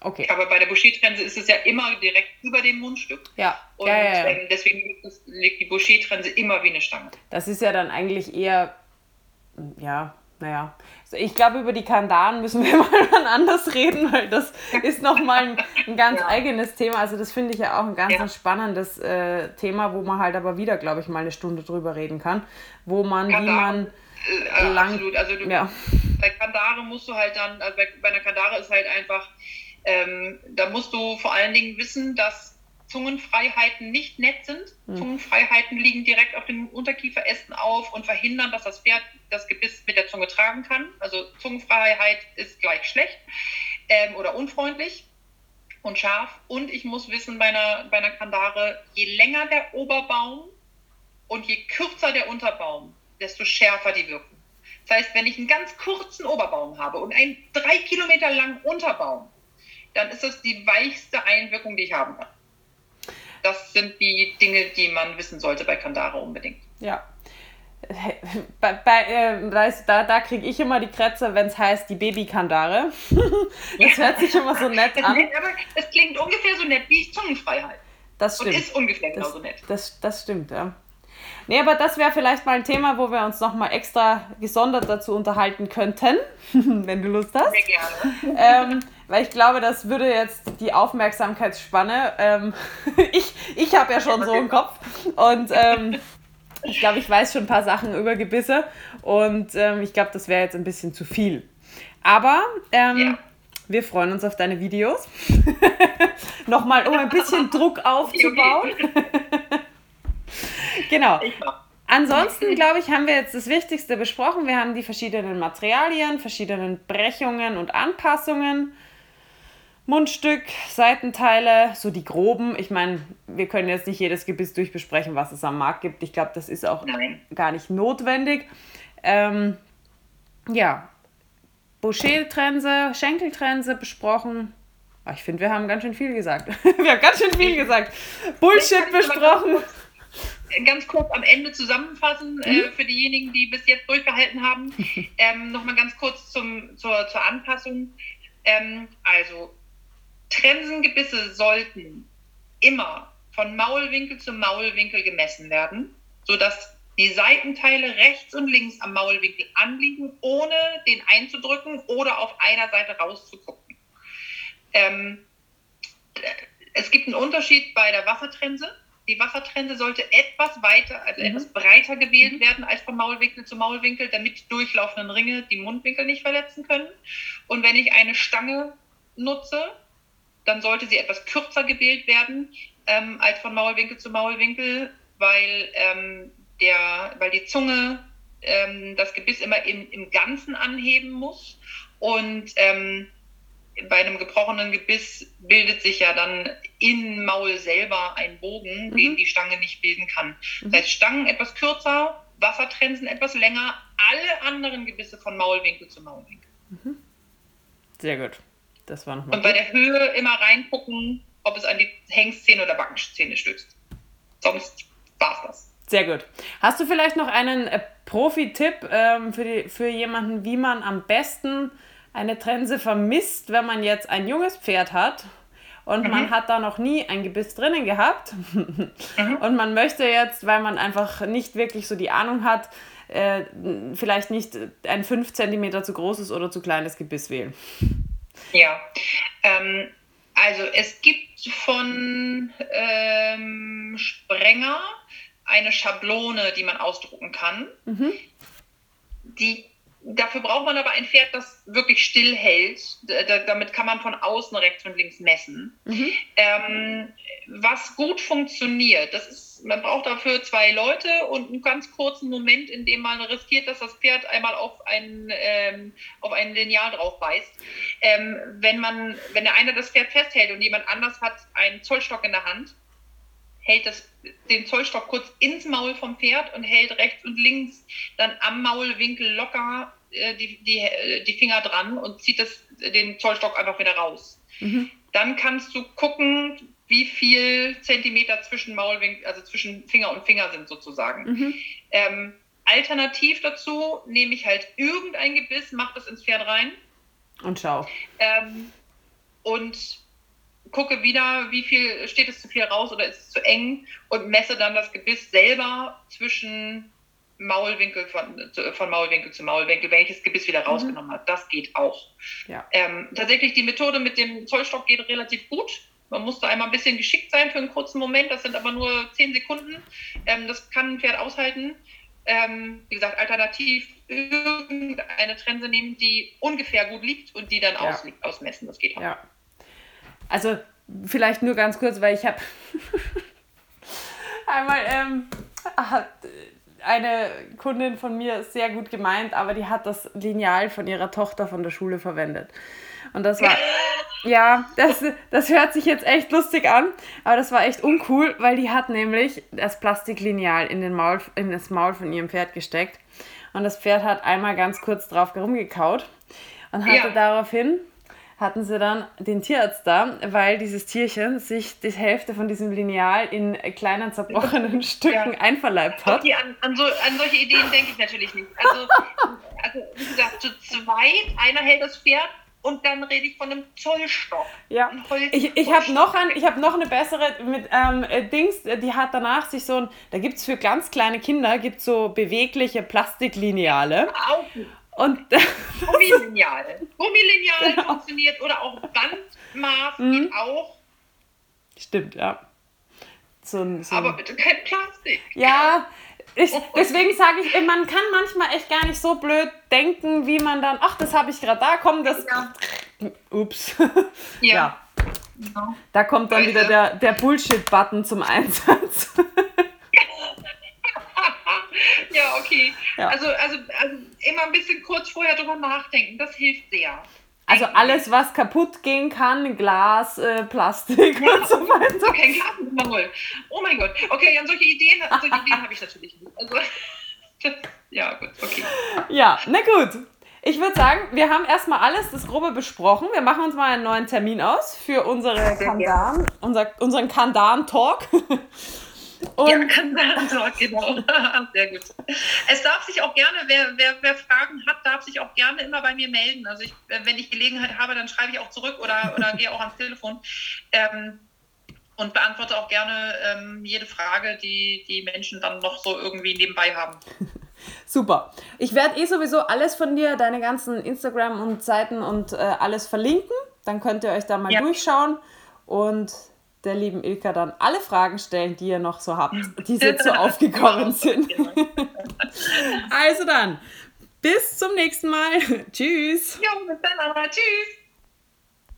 Okay. Aber bei der Boucher-Trense ist es ja immer direkt über dem Mundstück. Ja. Und ja, ja, ja. ähm, deswegen liegt, die Boucher-Trense immer wie eine Stange. Das ist ja dann eigentlich eher, ja, naja. Also ich glaube, über die Kandaren müssen wir mal wann anders reden, weil das ist nochmal ein, ein ganz Ja. eigenes Thema. Also das finde ich ja auch ein ganz Ja. spannendes äh, Thema, wo man halt aber wieder, glaube ich, mal eine Stunde drüber reden kann, wo man, wie Kandaren, man, Äh, Lang- absolut. Also du, ja, bei Kandare musst du halt dann, also bei, bei einer Kandare ist halt einfach, ähm, da musst du vor allen Dingen wissen, dass Zungenfreiheiten nicht nett sind. Hm. Zungenfreiheiten liegen direkt auf den Unterkieferästen auf und verhindern, dass das Pferd das Gebiss mit der Zunge tragen kann. Also Zungenfreiheit ist gleich schlecht ähm, oder unfreundlich und scharf. Und ich muss wissen bei einer, bei einer Kandare, je länger der Oberbaum und je kürzer der Unterbaum, desto schärfer die Wirkung. Das heißt, wenn ich einen ganz kurzen Oberbaum habe und einen drei Kilometer langen Unterbaum, dann ist das die weichste Einwirkung, die ich haben kann. Das sind die Dinge, die man wissen sollte bei Kandare unbedingt. ja. Bei, bei, äh, da da, kriege ich immer die Krätze, wenn es heißt, die Babykandare. Das hört sich immer so nett an. aber es klingt ungefähr so nett wie Zungenfreiheit. Das Und stimmt. ist ungefähr Das, genauso nett. das, das stimmt, ja. Nee, aber das wäre vielleicht mal ein Thema, wo wir uns nochmal extra gesondert dazu unterhalten könnten, wenn du Lust hast. Sehr gerne. ähm, weil ich glaube, das würde jetzt die Aufmerksamkeitsspanne. Ähm, ich ich habe ja schon so im Kopf. Und ähm, ich glaube, ich weiß schon ein paar Sachen über Gebisse. Und ähm, ich glaube, das wäre jetzt ein bisschen zu viel. Aber ähm, Ja. wir freuen uns auf deine Videos. Nochmal, um ein bisschen Druck aufzubauen. genau. Ansonsten, glaube ich, haben wir jetzt das Wichtigste besprochen. Wir haben die verschiedenen Materialien, verschiedenen Brechungen und Anpassungen. Mundstück, Seitenteile, so die groben. Ich meine, wir können jetzt nicht jedes Gebiss durchbesprechen, was es am Markt gibt. Ich glaube, das ist auch Nein. gar nicht notwendig. Ähm, ja, Boucher-Trense, Schenkeltrense besprochen. Ah, Ich finde, wir haben ganz schön viel gesagt. wir haben ganz schön viel gesagt. Bullshit besprochen. Ganz kurz, ganz kurz am Ende zusammenfassen Mhm. äh, für diejenigen, die bis jetzt durchgehalten haben. ähm, Nochmal ganz kurz zum, zur, zur Anpassung. Ähm, also, Trensengebisse sollten immer von Maulwinkel zu Maulwinkel gemessen werden, sodass die Seitenteile rechts und links am Maulwinkel anliegen, ohne den einzudrücken oder auf einer Seite rauszugucken. Ähm, es gibt einen Unterschied bei der Wassertrense. Die Wassertrense sollte etwas weiter, also mhm. etwas breiter gewählt mhm. werden als von Maulwinkel zu Maulwinkel, damit durchlaufenden Ringe die Mundwinkel nicht verletzen können. Und wenn ich eine Stange nutze, dann sollte sie etwas kürzer gewählt werden ähm, als von Maulwinkel zu Maulwinkel, weil, ähm, der, weil die Zunge ähm, das Gebiss immer im, im Ganzen anheben muss. Und ähm, bei einem gebrochenen Gebiss bildet sich ja dann im Maul selber ein Bogen, mhm. den die Stange nicht bilden kann. Mhm. Das heißt, Stangen etwas kürzer, Wassertrensen etwas länger, alle anderen Gebisse von Maulwinkel zu Maulwinkel. Mhm. Sehr gut. Das war nochmal. Und bei der Höhe immer reingucken, ob es an die Hengszähne oder Backenzähne stößt. Sonst war es das. Sehr gut. Hast du vielleicht noch einen äh, Profi-Tipp ähm, für, für jemanden, wie man am besten eine Trense vermisst, wenn man jetzt ein junges Pferd hat und mhm. man hat da noch nie ein Gebiss drinnen gehabt mhm. und man möchte jetzt, weil man einfach nicht wirklich so die Ahnung hat, äh, vielleicht nicht ein 5 cm zu großes oder zu kleines Gebiss wählen? Ja, ähm, also es gibt von ähm, Sprenger eine Schablone, die man ausdrucken kann. Mhm. Die Dafür braucht man aber ein Pferd, das wirklich still hält. damit kann man von außen rechts und links messen. Mhm. Ähm, was gut funktioniert, das ist, man braucht dafür zwei Leute und einen ganz kurzen Moment, in dem man riskiert, dass das Pferd einmal auf ein, ähm, auf ein Lineal drauf beißt. Ähm, wenn man, wenn der eine das Pferd festhält und jemand anders hat einen Zollstock in der Hand, hält das, den Zollstock kurz ins Maul vom Pferd und hält rechts und links dann am Maulwinkel locker äh, die, die, äh, die Finger dran und zieht das, den Zollstock einfach wieder raus. Mhm. Dann kannst du gucken, wie viel Zentimeter zwischen Maulwinkel, also zwischen Finger und Finger sind sozusagen. Mhm. Ähm, alternativ dazu nehme ich halt irgendein Gebiss, mache das ins Pferd rein. Und schau. Ähm, und gucke wieder, wie viel steht es zu viel raus oder ist es zu eng und messe dann das Gebiss selber zwischen Maulwinkel von, von Maulwinkel zu Maulwinkel, welches Gebiss wieder mhm. rausgenommen mhm. hat. Das geht auch. Ja. Ähm, tatsächlich, die Methode mit dem Zollstock geht relativ gut. Man muss da einmal ein bisschen geschickt sein für einen kurzen Moment. Das sind aber nur zehn Sekunden. Ähm, das kann ein Pferd aushalten. Ähm, wie gesagt, alternativ irgendeine Trense nehmen, die ungefähr gut liegt und die dann ja. aus, ausmessen. Das geht auch. Ja. Also vielleicht nur ganz kurz, weil ich habe einmal ähm, hat eine Kundin von mir sehr gut gemeint, aber die hat das Lineal von ihrer Tochter von der Schule verwendet. Und das war, ja, das, das hört sich jetzt echt lustig an, aber das war echt uncool, weil die hat nämlich das Plastiklineal in, den Maul, in das Maul von ihrem Pferd gesteckt. Und das Pferd hat einmal ganz kurz drauf rumgekaut und hatte ja. daraufhin hatten sie dann den Tierarzt da, weil dieses Tierchen sich die Hälfte von diesem Lineal in kleinen zerbrochenen Stücken ja. einverleibt hat. Okay, an, an, so, an solche Ideen denke ich natürlich nicht. Also, also wie gesagt, zu zweit, einer hält das Pferd und dann rede ich von einem Zollstock. Ja. Ich, ich habe noch, ein, hab noch eine bessere mit ähm, äh, Dings, die hat danach sich so ein, da gibt es für ganz kleine Kinder, gibt so bewegliche Plastiklineale. Augen. Und Gummilineal. Gummilineal genau. funktioniert oder auch Bandmaß mhm. geht auch. Stimmt, ja. So so Aber bitte kein Plastik. Ja, ich, deswegen sage ich, man kann manchmal echt gar nicht so blöd denken, wie man dann, ach, das habe ich gerade da, komm, das. Ja. Ups. Ja. ja. ja. Da kommt dann wieder der, der Bullshit-Button zum Einsatz. Ja, okay. Ja. Also, also, also immer ein bisschen kurz vorher drüber nachdenken, das hilft sehr. Also alles, was kaputt gehen kann, Glas, äh, Plastik ja, und so weiter. Okay, Glas ist mal Oh mein Gott. Okay, an solche Ideen, solche Ideen habe ich natürlich nicht. Also, ja, gut, okay. Ja, na gut. Ich würde sagen, wir haben erstmal alles, das Grobe besprochen. Wir machen uns mal einen neuen Termin aus für unsere Kandan, unser, unseren Kandan-Talk. Und ja, kann genau. Sehr gut. Es darf sich auch gerne, wer, wer, wer Fragen hat, darf sich auch gerne immer bei mir melden. Also ich, wenn ich Gelegenheit habe, dann schreibe ich auch zurück oder, oder gehe auch ans Telefon. Ähm, und beantworte auch gerne ähm, jede Frage, die die Menschen dann noch so irgendwie nebenbei haben. Super. Ich werde eh sowieso alles von dir, deine ganzen Instagram und Seiten und äh, alles verlinken. Dann könnt ihr euch da mal ja. durchschauen und der lieben Ilka dann alle Fragen stellen, die ihr noch so habt, die jetzt so aufgekommen sind. also dann, bis zum nächsten Mal. Tschüss. Ja, bis dann, Anna. Tschüss.